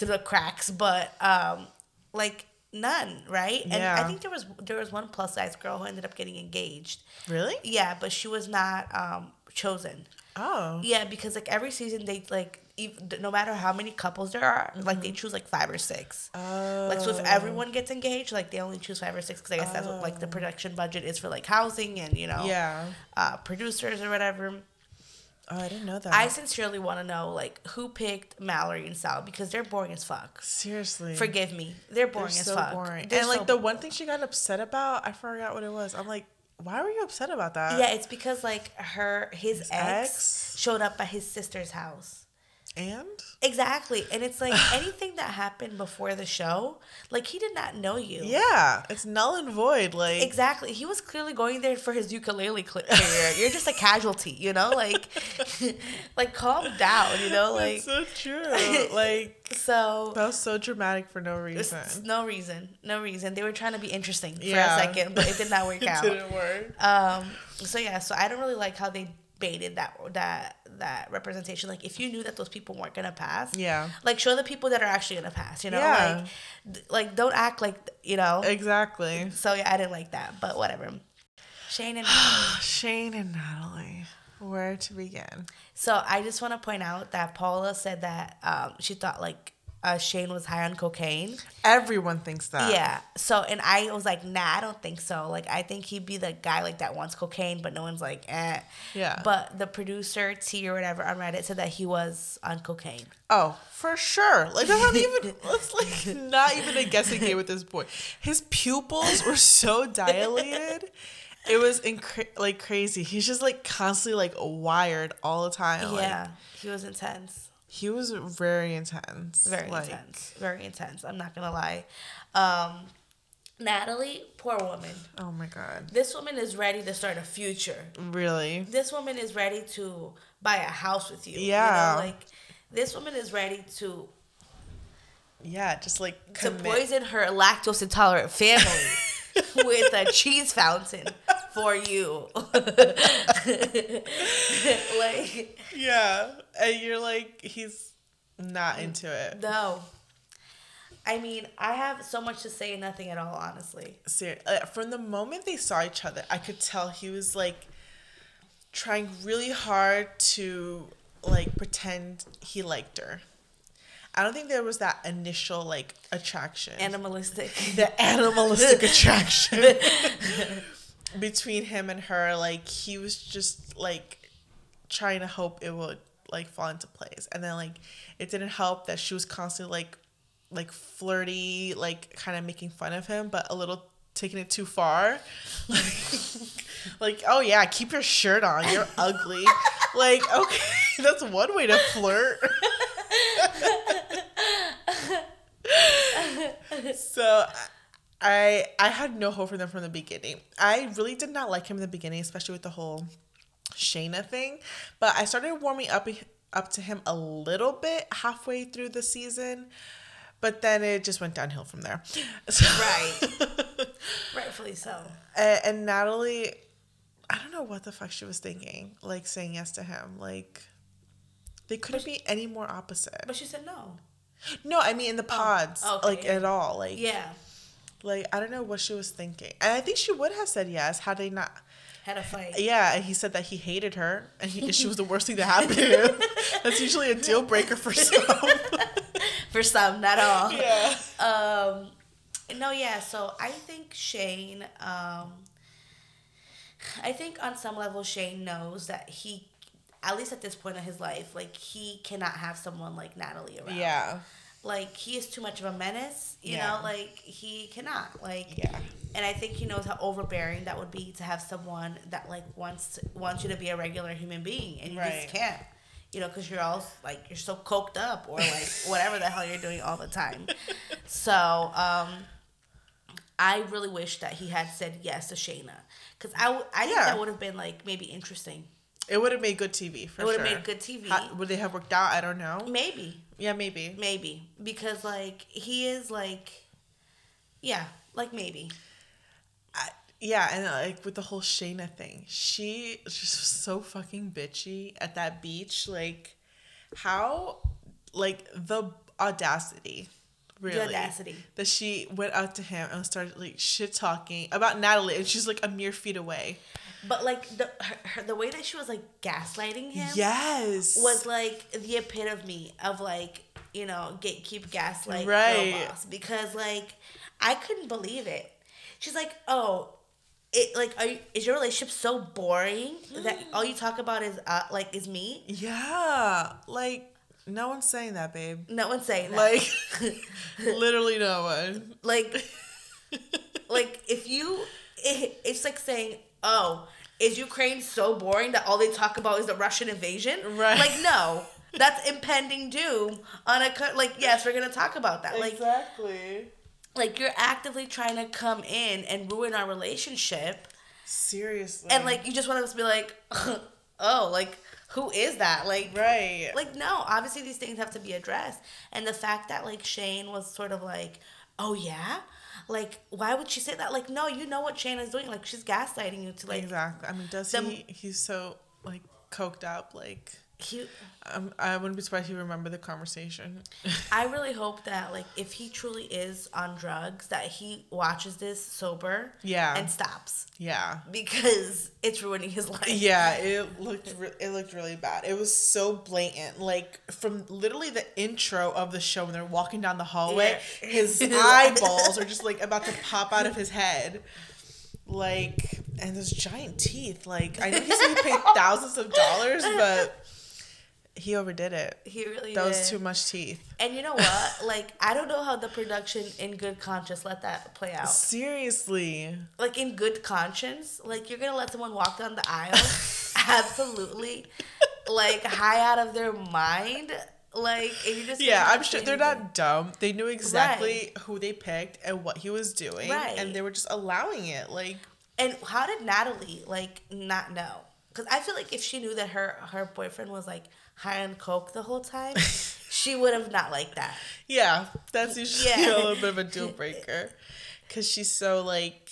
through the cracks, but um, like none, right? And I think there was there was one plus size girl who ended up getting engaged. really? Yeah, but she was not um chosen. Oh. Yeah, because like every season they like ev- no matter how many couples there are, like Mm-hmm. they choose like five or six. Oh. Like so, if everyone gets engaged, like they only choose five or six because I guess that's what like the production budget is for like housing and you know Yeah. uh, producers or whatever. Oh, I didn't know that. I sincerely want to know like who picked Mallory and Sal because they're boring as fuck. Seriously. Forgive me, they're They're boring as so fuck. boring. They're and like so the one thing she got upset about, I forgot what it was. I'm like, why were you upset about that? Yeah, it's because like her his, His ex, ex? showed up at his sister's house. And Exactly. And it's like anything that happened before the show, like he did not know you. yeah, it's null and void. Like Exactly. He was clearly going there for his ukulele career. You're just a casualty, you know? Like like calm down, you know? Like That's so true. like so that was so dramatic for no reason. no reason. No reason. They were trying to be interesting for Yeah. a second, but it did not work It out. didn't work. Um. So yeah. So I don't really like how they baited that that that representation. Like if you knew that those people weren't gonna pass, Yeah. like show the people that are actually gonna pass. You know, Yeah. like th- like don't act like you know. Exactly. So yeah, I didn't like that, but whatever. Shayne and Shayne and Natalie. Where to begin? so I just want to point out that Paula said that um, she thought like uh, Shayne was high on cocaine. Everyone thinks that. Yeah. So and I was like, nah, I don't think so. Like I think he'd be the guy like that wants cocaine, but no one's like, eh. Yeah. But the producer T or whatever on Reddit said that he was on cocaine. Oh, for sure. Like that's not even it's like not even a guessing game with this boy. His pupils were so dilated. It was incre- like crazy. He's just like constantly like wired all the time. Like, yeah, he was intense. He was very intense. Very like, intense. Very intense. I'm not gonna lie. Um, Natalie, poor woman. Oh my god. This woman is ready to start a future. Really? This woman is ready to buy a house with you. Yeah. You know, like this woman is ready to Yeah, just like to poison her lactose intolerant family with a cheese fountain for you. like Yeah, and you're like he's not into it. no. I mean, I have so much to say and nothing at all, honestly. Ser- uh, from the moment they saw each other, I could tell he was like trying really hard to like pretend he liked her. I don't think there was that initial like attraction. Animalistic. the animalistic attraction between him and her. Like he was just like trying to hope it would like fall into place, and then like it didn't help that she was constantly like like flirty, like kind of making fun of him, but a little taking it too far. like, like oh yeah, keep your shirt on. You're ugly. like, okay, that's one way to flirt. so I I had no hope for them from the beginning. I really did not like him in the beginning, especially with the whole Shaina thing. But I started warming up up to him a little bit halfway through the season. But then it just went downhill from there. So, Right. Rightfully so. and, and Natalie, I don't know what the fuck she was thinking, like saying yes to him. Like, they couldn't be any more opposite. But she said no. No, I mean in the oh, pods, okay. like at all. Like, Yeah. Like I don't know what she was thinking, and I think she would have said yes had they not. Had a fight. Yeah, and he said that he hated her, and he, she was the worst thing that happened to him. That's usually a deal breaker for some. For some, not all. yeah. Um, no, yeah. So I think Shayne. Um, I think on some level Shayne knows that he, at least at this point in his life, like he cannot have someone like Natalie around. Yeah. Like he is too much of a menace. You Yeah. know, like he cannot. Like. Yeah. And I think he knows how overbearing that would be to have someone that like wants to, wants you to be a regular human being, and you Right. just can't. You know, because you're all like you're so coked up or like whatever the hell you're doing all the time. So um, I really wish that he had said yes to Shaina, because I, w- I think Yeah. that would have been like maybe interesting. It would have made good TV for It would sure. have made good TV. How, would they have worked out? I don't know. maybe, Yeah, maybe. maybe because like he is like, yeah, like maybe. I, yeah, and uh, like with the whole Shaina thing, she just was so fucking bitchy at that beach. Like, how, like the audacity, really, audacity. that she went up to him and started like shit talking about Natalie, and she's like a mere feet away. But like the her, her, the way that she was like gaslighting him. Yes, was like the epitome of like you know gatekeep gaslight girl boss because like I couldn't believe it. She's like, oh, it like are you, is your relationship so boring that all you talk about is uh, like is me? yeah, like no one's saying that, babe. No one's saying that. Like, literally no one. like like if you it, it's like saying oh is ukraine so boring that all they talk about is the russian invasion Right. like no that's impending doom on a co- like yes we're gonna talk about that like exactly. like you're actively trying to come in and ruin our relationship Seriously. and like you just want us to be like oh like who is that like right. like no obviously these things have to be addressed and the fact that like shayne was sort of like oh yeah like why would she say that like no you know what shayne is doing like she's gaslighting you to like exactly. I mean, does the- he? He's so like coked up. Like, he um, I wouldn't be surprised if you remember the conversation. i really hope that like if he truly is on drugs that he watches this sober Yeah. and stops yeah. because it's ruining his life Yeah, it looked re- it looked really bad. It was so blatant. Like from literally the intro of the show when they're walking down the hallway, Yeah. his eyeballs are just like about to pop out of his head. Like and those giant teeth. Like I know he's he paid thousands of dollars, but he overdid it. he really That did. was too much teeth. and you know what like i don't know how the production in good conscience let that play out Seriously. like in good conscience, like you're gonna let someone walk down the aisle, absolutely, like high out of their mind, like and you just Yeah, I'm sure they're anything. not dumb. They knew exactly who they picked and what he was doing, Right. and they were just allowing it. Like, And how did Natalie like not know? Because I feel like if she knew that her her boyfriend was like high on coke the whole time, she would have not liked that. yeah, that's usually Yeah. a little bit of a deal breaker, because she's so like,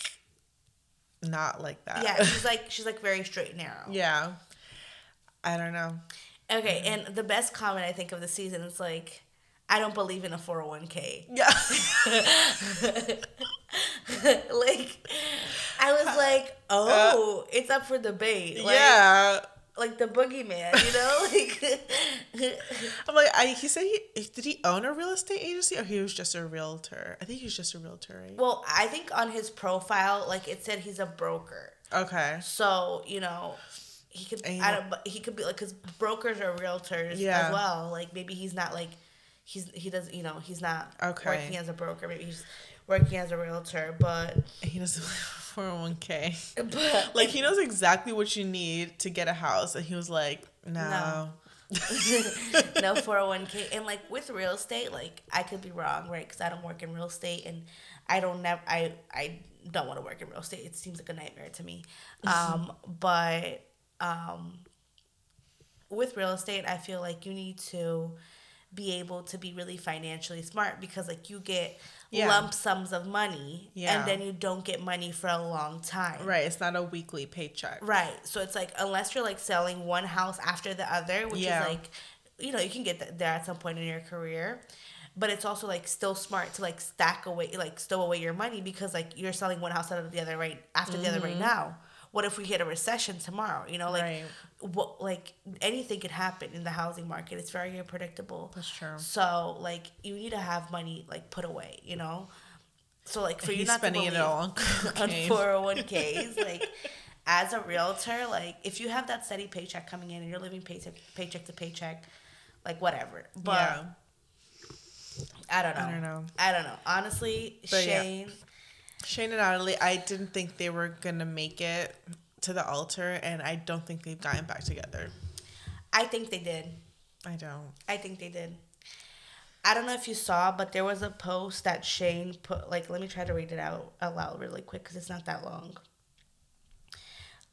not like that. Yeah, she's like she's like very straight and narrow. yeah. I don't know. Okay, and the best comment I think of the season is like, I don't believe in a four hundred one k. Yeah. like I was like, uh, oh, it's up for debate. Like, yeah. Like the boogeyman, you know? Like I'm like, I, he said he did he own a real estate agency or he was just a realtor? I think he's just a realtor, right? Well, I think on his profile, like it said he's a broker. Okay. So, you know, he could And I don't but he could be like cuz brokers are realtors Yeah. as well. Like maybe he's not like he's he doesn't, you know, he's not Okay. working as a broker. Maybe he's working as a realtor, but He doesn't have a 401k. but Like he knows exactly what you need to get a house, and he was like, No. no 401k and like with real estate like i could be wrong right because i don't work in real estate and i don't never i i don't want to work in real estate it seems like a nightmare to me um but um with real estate i feel like you need to be able to be really financially smart because like you get Yeah. lump sums of money Yeah. and then you don't get money for a long time Right. It's not a weekly paycheck. Right. So it's like unless you're like selling one house after the other, which Yeah. is like, you know, you can get there at some point in your career, but it's also like still smart to like stack away, like stow away your money because like you're selling one house out of the other right after the other right mm-hmm. now. What if we hit a recession tomorrow? You know, like Right. What like anything could happen in the housing market. It's very unpredictable. That's true. So like you need to have money like put away. You know. So like for you not spending to it all on on 401ks like as a realtor like if you have that steady paycheck coming in and you're living paycheck paycheck to paycheck like whatever but yeah. i don't know I don't know. i don't know honestly But yeah. shayne Shayne and Natalie, I didn't think they were gonna make it to the altar, and I don't think they've gotten back together. i think they did I don't. i think they did i don't know if you saw but there was a post that shayne put like let me try to read it out aloud really quick because it's not that long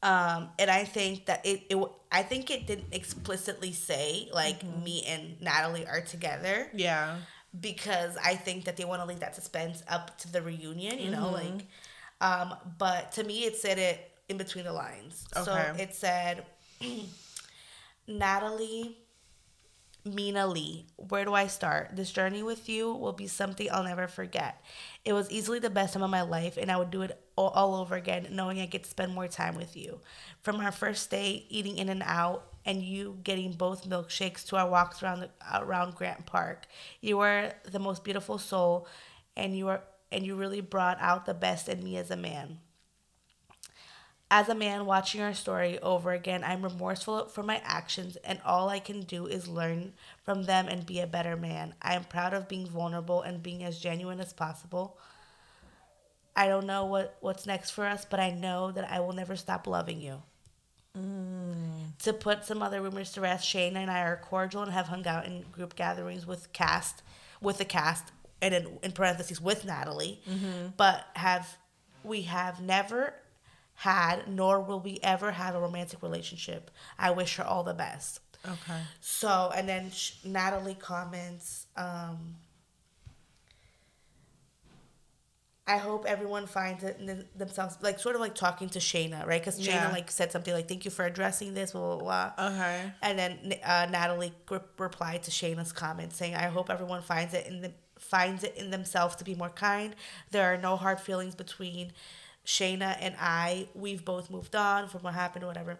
um, and I think that it, it, I think it didn't explicitly say like me and Natalie are together. Yeah. because I think that they want to leave that suspense up to the reunion, you know, Mm-hmm. like um but to me it said it in between the lines. So it said Natalie Mina Lee, where do I start? This journey with you will be something I'll never forget. It was easily the best time of my life, and I would do it all, all over again, knowing I get to spend more time with you. From our first day eating In-N-Out, and you getting both milkshakes to our walks around the, around Grant Park, you were the most beautiful soul, and you are and you really brought out the best in me as a man. As a man watching our story over again, I'm remorseful for my actions, and all I can do is learn from them and be a better man. I am proud of being vulnerable and being as genuine as possible. I don't know what, what's next for us, but I know that I will never stop loving you. Mm. To put some other rumors to rest, Shane and I are cordial and have hung out in group gatherings with cast, with the cast, and in, in parentheses with Natalie, mm-hmm. but have we have never had nor will we ever have a romantic relationship. I wish her all the best. Okay. So, and then sh- Natalie comments, um, I hope everyone finds it in themselves, like sort of like talking to Shaina, right? Because Shaina Yeah. like said something like, "Thank you for addressing this," blah blah blah. Okay. And then uh, Natalie re- replied to Shaina's comment saying, "I hope everyone finds it in the finds it in themselves to be more kind. There are no hard feelings between Shaina and I. We've both moved on from what happened or whatever."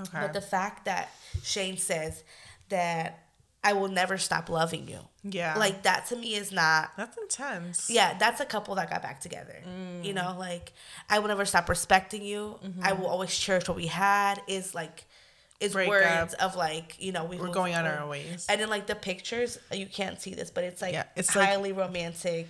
Okay. But the fact that Shayne says that I will never stop loving you, yeah. like that to me is not. that's intense. Yeah, that's a couple that got back together. Mm. You know, like I will never stop respecting you. Mm-hmm. I will always cherish what we had. Is like, is Break words up. of like you know we We're going on our ways. And then like the pictures, you can't see this, but it's like Yeah, it's like- highly romantic.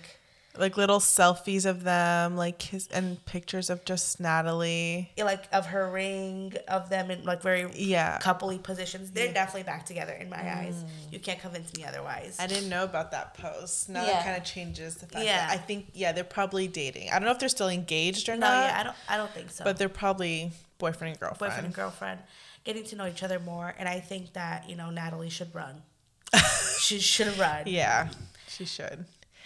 Like little selfies of them, like his and pictures of just Natalie. Like of her ring, of them in like very Yeah. coupley positions. They're definitely back together in my mm. eyes. You can't convince me otherwise. I didn't know about that post. Now Yeah. that kind of changes the fact Yeah. that I think yeah they're probably dating. I don't know if they're still engaged or no, not. yeah, I don't. I don't think so. But they're probably boyfriend and girlfriend. boyfriend and girlfriend, getting to know each other more, and I think that you know Natalie should run. she should run. Yeah, she should.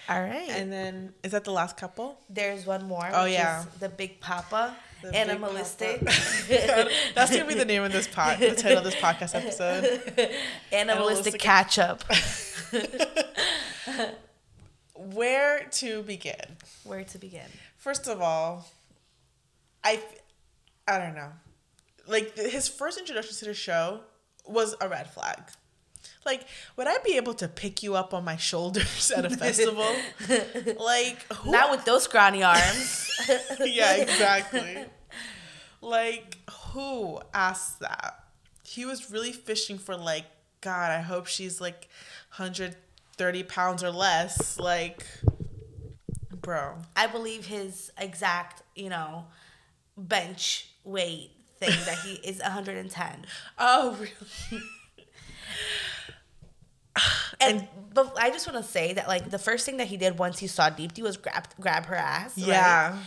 All right. And then is that the last couple? There's one more. Oh, which yeah. is the Big Papa, The animalistic, That's gonna be the name of this pod, the title of this podcast episode. animalistic Animalistic- catch up. Where to begin? Where to begin? First of all, I, I don't know. Like his first introduction to the show was a red flag. Like, would I be able to pick you up on my shoulders at a festival? like, who? Not with those scrawny arms. yeah, exactly. like, who asked that? He was really fishing for like, God, I hope she's like 130 pounds or less. Like, bro. I believe his exact, you know, bench weight thing that he is 110. Oh, really? And, but I just want to say that like the first thing that he did once he saw Deepti was grab grab her ass. right? Yeah.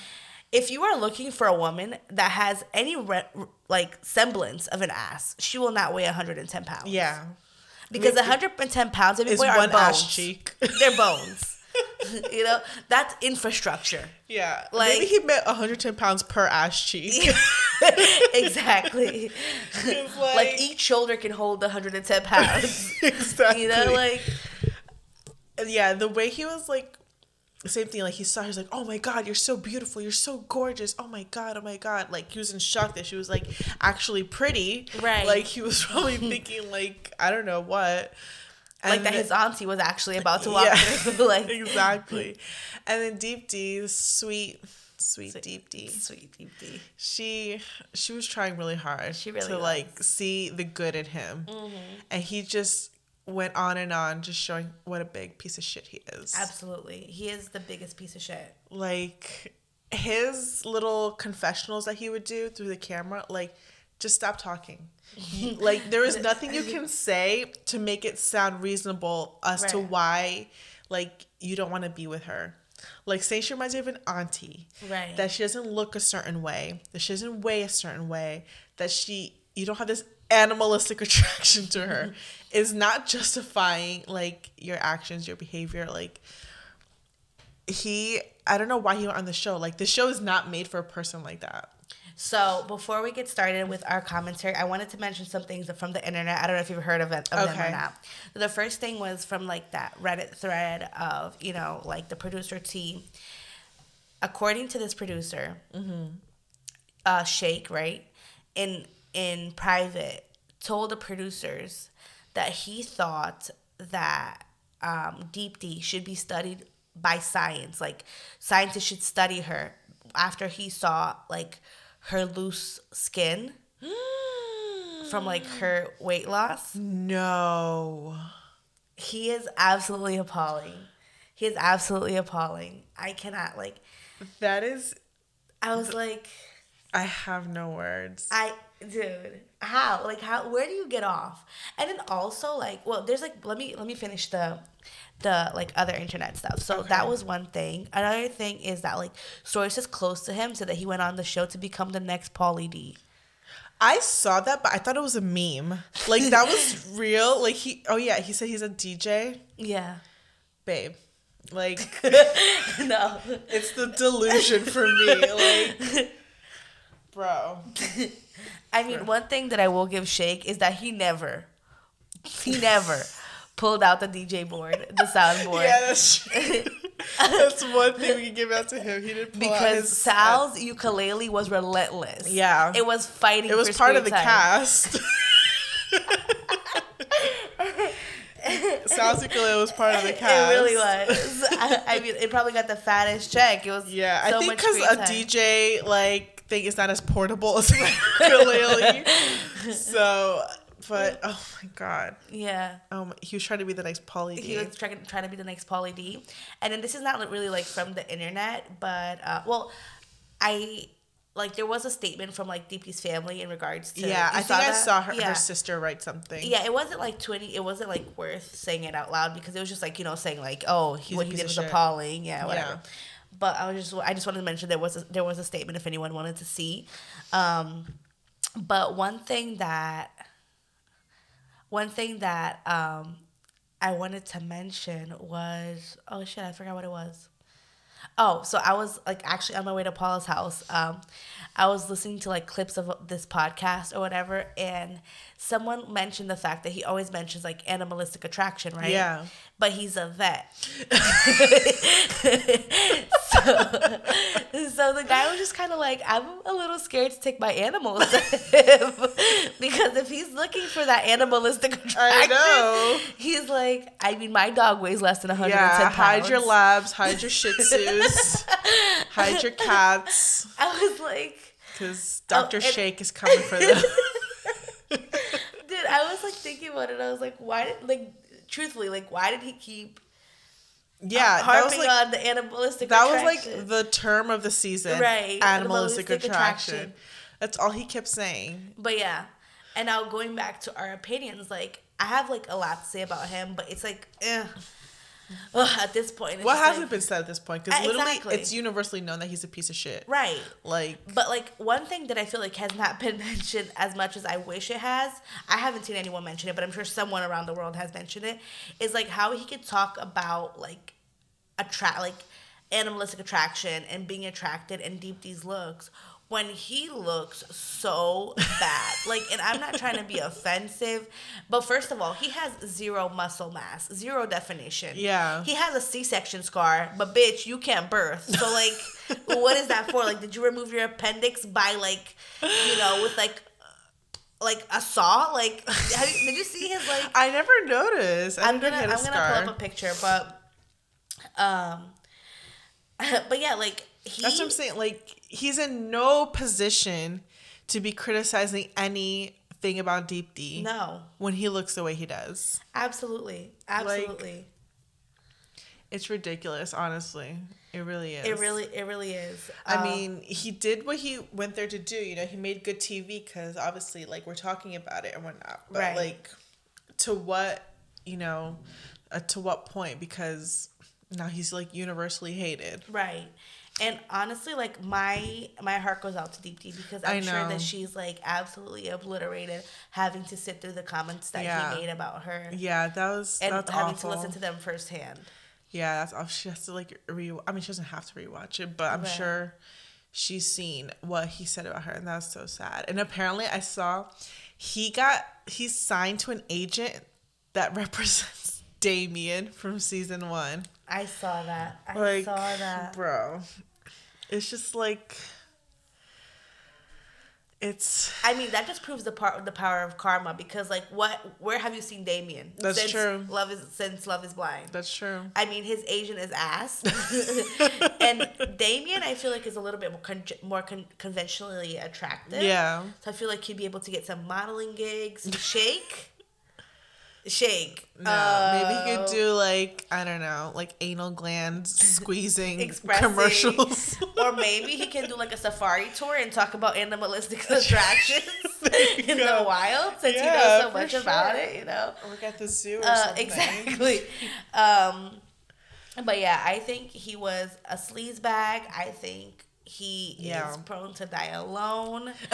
If you are looking for a woman that has any re- like semblance of an ass, she will not weigh 110 pounds. Yeah. Because 110 pounds of Is are one bones. ass cheek. They're bones. you know, that's infrastructure. Yeah. Like- Maybe he meant 110 pounds per ass cheek. exactly. Like, like- each shoulder can hold 110 pounds. exactly. you know, like yeah, the way he was like, same thing. Like he saw, her, he's like, "Oh my god, you're so beautiful. You're so gorgeous. Oh my god, oh my god." Like he was in shock that she was like actually pretty. Right. Like he was probably thinking like I don't know what. Like that his auntie was actually about to walk Yeah. through. like exactly. And then Deepti, sweet, sweet Deepti. sweet Deepti. She she was trying really hard She really to was. like see the good in him, Mm-hmm. and he just went on and on, just showing what a big piece of shit he is. Absolutely. He is the biggest piece of shit. like his little confessionals that he would do through the camera like just stop talking like there is nothing you can say to make it sound reasonable as to why like you don't want to be with her like say she reminds you of an auntie Right. that she doesn't look a certain way that she doesn't weigh a certain way that she you don't have this animalistic attraction to her is not justifying like your actions your behavior like he I don't know why he went on the show. Like the show is not made for a person like that. So before we get started with our commentary, I wanted to mention some things from the internet. I don't know if you've heard of, it, of them or Okay. not. The first thing was from like that Reddit thread of you know like the producer team. According to this producer, uh, Shake right in in private told the producers that he thought that um, Deepti should be studied by science. Like scientists should study her after he saw like her loose skin from like mm. her weight loss. No. He is absolutely appalling. He is absolutely appalling. I cannot like. That is I was like, I have no words. I dude, how? Like how where do you get off? And then also like well there's like let me let me finish the the like other internet stuff. So that was one thing. Another thing is that like Stories sources close to him said that he went on the show to become the next Pauly D. I saw that, but I thought it was a meme. Like that was real. Like he oh yeah, he said he's a DJ. Yeah. Babe. Like no. it's the delusion for me. Like bro. I mean, one thing that I will give Shake is that he never, he never pulled out the DJ board, the soundboard. Yeah, that's true. that's one thing we can give out to him. He didn't pull out because his uh, Sal's ukulele was relentless. Yeah. it was fighting. It was part of the time. cast. Sal's ukulele was part of the cast. It really was. I, I mean, it probably got the fattest check. It was Yeah, I think because a time. DJ like thing is not as portable as a ukulele. so, but oh my god, Yeah. um, he was trying to be the next Pauly D. He was trying, trying to be the next Pauly D. And then this is not really like from the internet, but uh, well, I like there was a statement from like DP's family in regards to yeah, I think I that? saw her, Yeah. her sister write something. Yeah, it wasn't like twenty. It wasn't like worth saying it out loud because it was just like you know saying like, oh, he, He's what he did was shit. appalling. Yeah, whatever. Yeah. But I was just I just wanted to mention there was a, there was a statement if anyone wanted to see. Um, but one thing that one thing that um, I wanted to mention was oh shit I forgot what it was. Oh, so I was like actually on my way to Paula's house. Um, I was listening to like clips of this podcast or whatever, and someone mentioned the fact that he always mentions like animalistic attraction, right? Yeah. But he's a vet. so, so the guy was just kind of like, I'm a little scared to take my animals because if he's looking for that animalistic attraction. He's like, I mean, my dog weighs less than 110 Yeah, pounds. hide your labs, hide your Shih Tzus, hide your cats, I was like, because oh, Doctor and- Shake is coming for them. dude, I was like thinking about it. I was like, why did like truthfully, like why did he keep yeah, that harping was like on the animalistic that was like the term of the season, Right, Animalistic, animalistic attraction. attraction. That's all he kept saying. But yeah. And now going back to our opinions, like I have like a lot to say about him, but it's like, eh. Ugh, at this point, What hasn't like- been said at this point? Because Uh, literally, exactly. it's universally known that he's a piece of shit. right? Like, But like one thing that I feel like has not been mentioned as much as I wish it has, I haven't seen anyone mention it, but I'm sure someone around the world has mentioned it, is like how he could talk about like attract like animalistic attraction and being attracted and Deepti's looks when he looks so bad. like and I'm not trying to be offensive, but first of all, he has zero muscle mass, zero definition. Yeah. He has a C-section scar, but bitch, you can't birth. So like what is that for? Like did you remove your appendix by like you know with like like a saw? Like you, did you see his like I never noticed. I I'm gonna I'm gonna pull up a picture, but um, but yeah, like he. That's what I'm saying. Like, he's in no position to be criticizing anything about Deepti No, when he looks the way he does. absolutely, absolutely. It's ridiculous, honestly. It really is. it really, it really is. I Uh, mean, he did what he went there to do. You know, he made good TV because obviously, like, we're talking about it and whatnot. But, Right. like, to what, you know, uh, to what point? Because now he's, like, universally hated. right. And honestly, like my my heart goes out to Deepti because I'm sure that she's like absolutely obliterated having to sit through the comments that Yeah. he made about her Yeah, that was and that's having awful. to listen to them firsthand. Yeah, that's awful. She has to like re. I mean, she doesn't have to rewatch it, but I'm Right. sure she's seen what he said about her, and that's so sad. And apparently, I saw he got he's signed to an agent that represents Damien from season one. I saw that. I Like, saw that. bro, it's just like it's I mean, that just proves the part of the power of karma because, like, what? Where have you seen Damien? That's since true. Love is since Love is Blind. that's true. I mean, his Asian is ass, and Damien, I feel like is a little bit more con- more con- conventionally attractive. Yeah, So I feel like he'd be able to get some modeling gigs. Shake, shake. no, maybe he Uh, could do like I don't know, like anal gland squeezing commercials. Or maybe he can do like a safari tour and talk about animalistic attractions in the go. wild since he knows so much about it, you know? Work at the zoo or Uh, something. exactly. Um, but yeah, I think he was a sleaze bag. I think he Yeah. is prone to die alone.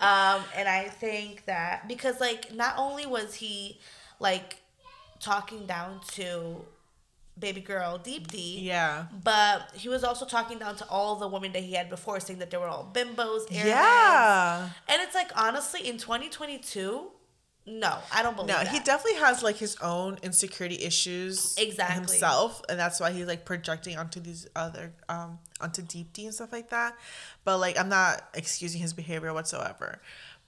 um, and I think that because like not only was he like talking down to baby girl Deepti, Yeah. but he was also talking down to all the women that he had before, saying that they were all bimbos. Yeah. And it's like honestly, in 2022, no, I don't believe No, that. he definitely has like his own insecurity issues Exactly. himself, and that's why he's like projecting onto these other um onto Deepti and stuff like that. But like, I'm not excusing his behavior whatsoever.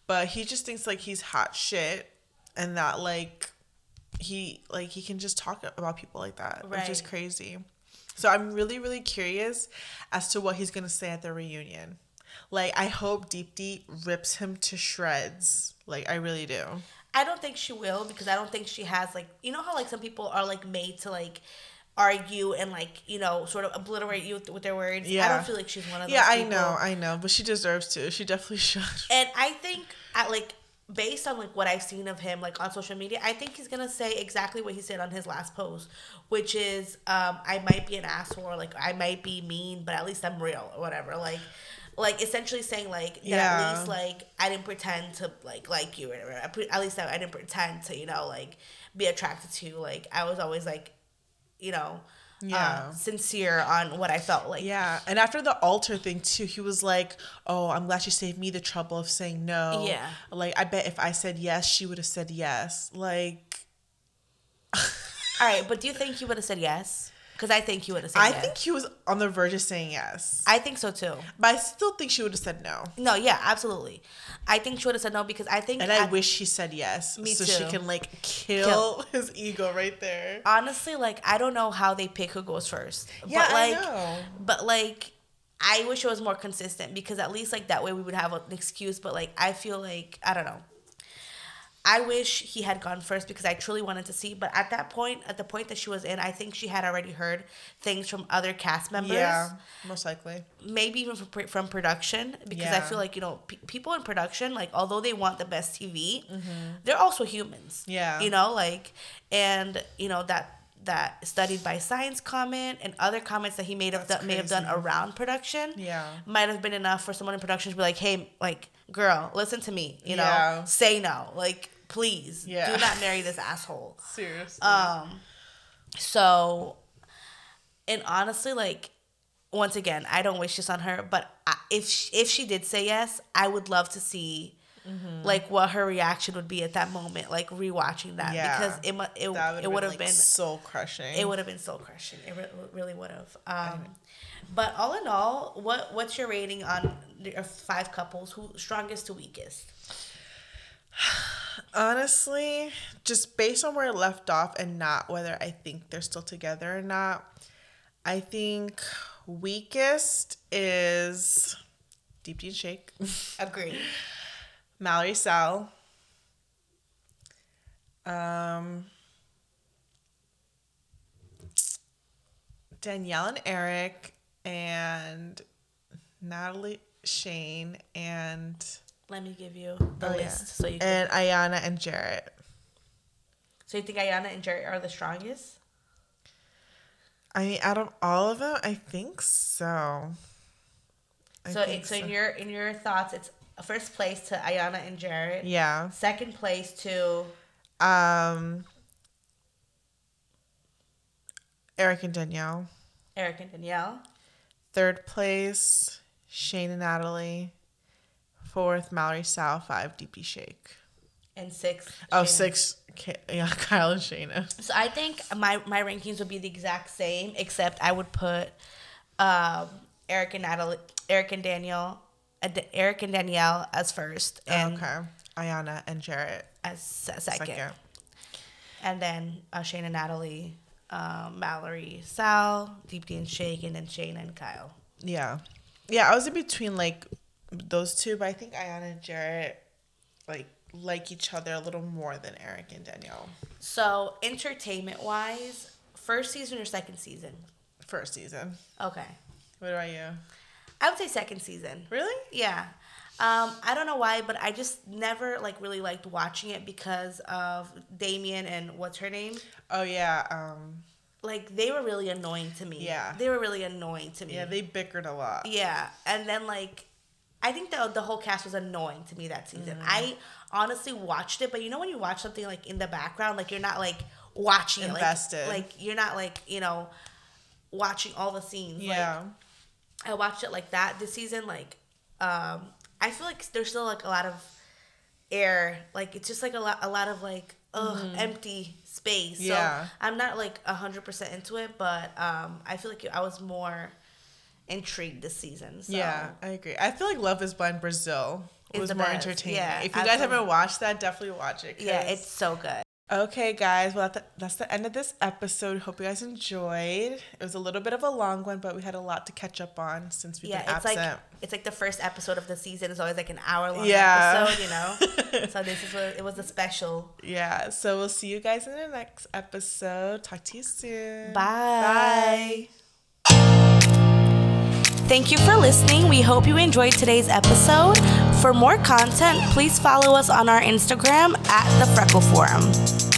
But he just thinks like he's hot shit, and that like he like he can just talk about people like that, which is crazy. So I'm really really curious as to what he's gonna say at the reunion. Like I hope Deepti rips him to shreds. Like I really do. I don't think she will because I don't think she has like you know how like some people are like made to like argue and like you know sort of obliterate you with, with their words. Yeah. I don't feel like she's one of those. Yeah, I people. know, I know, but she deserves to. She definitely should. And I think at like based on like what I've seen of him like on social media, I think he's gonna say exactly what he said on his last post, which is um, I might be an asshole or like I might be mean, but at least I'm real or whatever. Like like essentially saying like that Yeah. at least like I didn't pretend to like like you or whatever. I pre- At least I, I didn't pretend to, you know, like be attracted to you. Like I was always like, you know, Yeah. uh, sincere on what I felt like. Yeah, and after the altar thing too, he was like, "Oh, I'm glad she saved me the trouble of saying no." Yeah. like I bet if I said yes, she would have said yes. Like, All right, but do you think he would have said yes? Because I think he would have said I yes. think he was on the verge of saying yes, I think so too. but I still think she would have said no. No, yeah, absolutely. I think she would have said no because I think And I wish she said yes, Me so she can like kill, Kill. his ego right there. honestly, like I don't know how they pick who goes first. Yeah, but like, I know. but like, I wish it was more consistent because at least like that way we would have an excuse. But like, I feel like I don't know. I wish he had gone first because I truly wanted to see. But at that point, at the point that she was in, I think she had already heard things from other cast members. Yeah, most likely. Maybe even from, from production because I feel like you know pe- people in production, like although they want the best TV, they're also humans. Mm-hmm. Yeah. you know, like and you know that that studied by science comment and other comments that he made That's done, may have done around production Yeah. might have been enough for someone in production to be like, hey, like, girl, listen to me, you know, Yeah. say no, like, please, Yeah. do not marry this asshole. Seriously. Um, so, and honestly, like, once again, I don't wish this on her, but I, if she, if she did say yes, I would love to see. Mm-hmm. Like what her reaction would be at that moment, like rewatching that, Yeah. because it it, it would have like, been soul crushing. it would have been soul crushing. It re- really would have. Um, but all in all, what what's your rating on the five couples? Who strongest to weakest? Honestly, just based on where it left off and not whether I think they're still together or not, I think weakest is Deepti and Shake, Agreed. Mallory Sal, um, Danielle and Eric, and Natalie Shayne, and Let me give you the oh, yeah. list so you can. and Iyanna and Jarrette. so you think Iyanna and Jerry are the strongest? I mean, out of all of them, I think so. I so think it, so in your in your thoughts, it's first place to Iyanna and Jarrette. yeah. Second place to Um, Eric and Danielle. Eric and Danielle. Third place, Shayne and Natalie. Fourth, Mallory Sal. Five, Deepti Shake. And six. Oh, Shaina. six, yeah, Kyle and Shaina. So I think my my rankings would be the exact same, except I would put um, Eric and Natalie, Eric and Daniel, uh, Eric and Danielle as first, and okay. Iyanna and Jarrette. as second, Second. and then uh, Shayne and Natalie, um, Mallory, Sal, Deepti and Shake, and then Shane and Kyle. Yeah. Yeah, I was in between like those two, but I think Iyanna and Jarrette like like each other a little more than Eric and Danielle. So entertainment wise, first season or second season? First season. Okay, What about you? I would say second season. Really? Yeah. Um, I don't know why, but I just never like really liked watching it because of Damien and what's her name. Oh yeah. Um Like they were really annoying to me. Yeah. They were really annoying to me. yeah, they bickered a lot. Yeah, and then like, I think the the whole cast was annoying to me that season. Mm-hmm. I honestly watched it, but you know when you watch something like in the background, like you're not like watching it, like- Like, you're not like you know watching all the scenes. Like, Yeah. I watched it like that this season. Like, um, I feel like there's still like a lot of air. Like it's just like a lot, a lot of like ugh, empty space. Yeah. So I'm not like hundred percent into it, but um, I feel like I was more intrigued this season. So. Yeah, I agree. I feel like Love is Blind Brazil Is was more best. entertaining. Yeah, if you guys haven't watched that, definitely watch it. Yeah, it's so good. Okay, guys. Well, that's the end of this episode. Hope you guys enjoyed. It was a little bit of a long one, but we had a lot to catch up on since we've Yeah, been it's absent. like it's like the first episode of the season is always like an hour long Yeah. episode, you know. so this is what it was a special. yeah. So we'll see you guys in the next episode. Talk to you soon. Bye. Bye. Thank you for listening. We hope you enjoyed today's episode. For more content, please follow us on our Instagram at the Freckle Forum.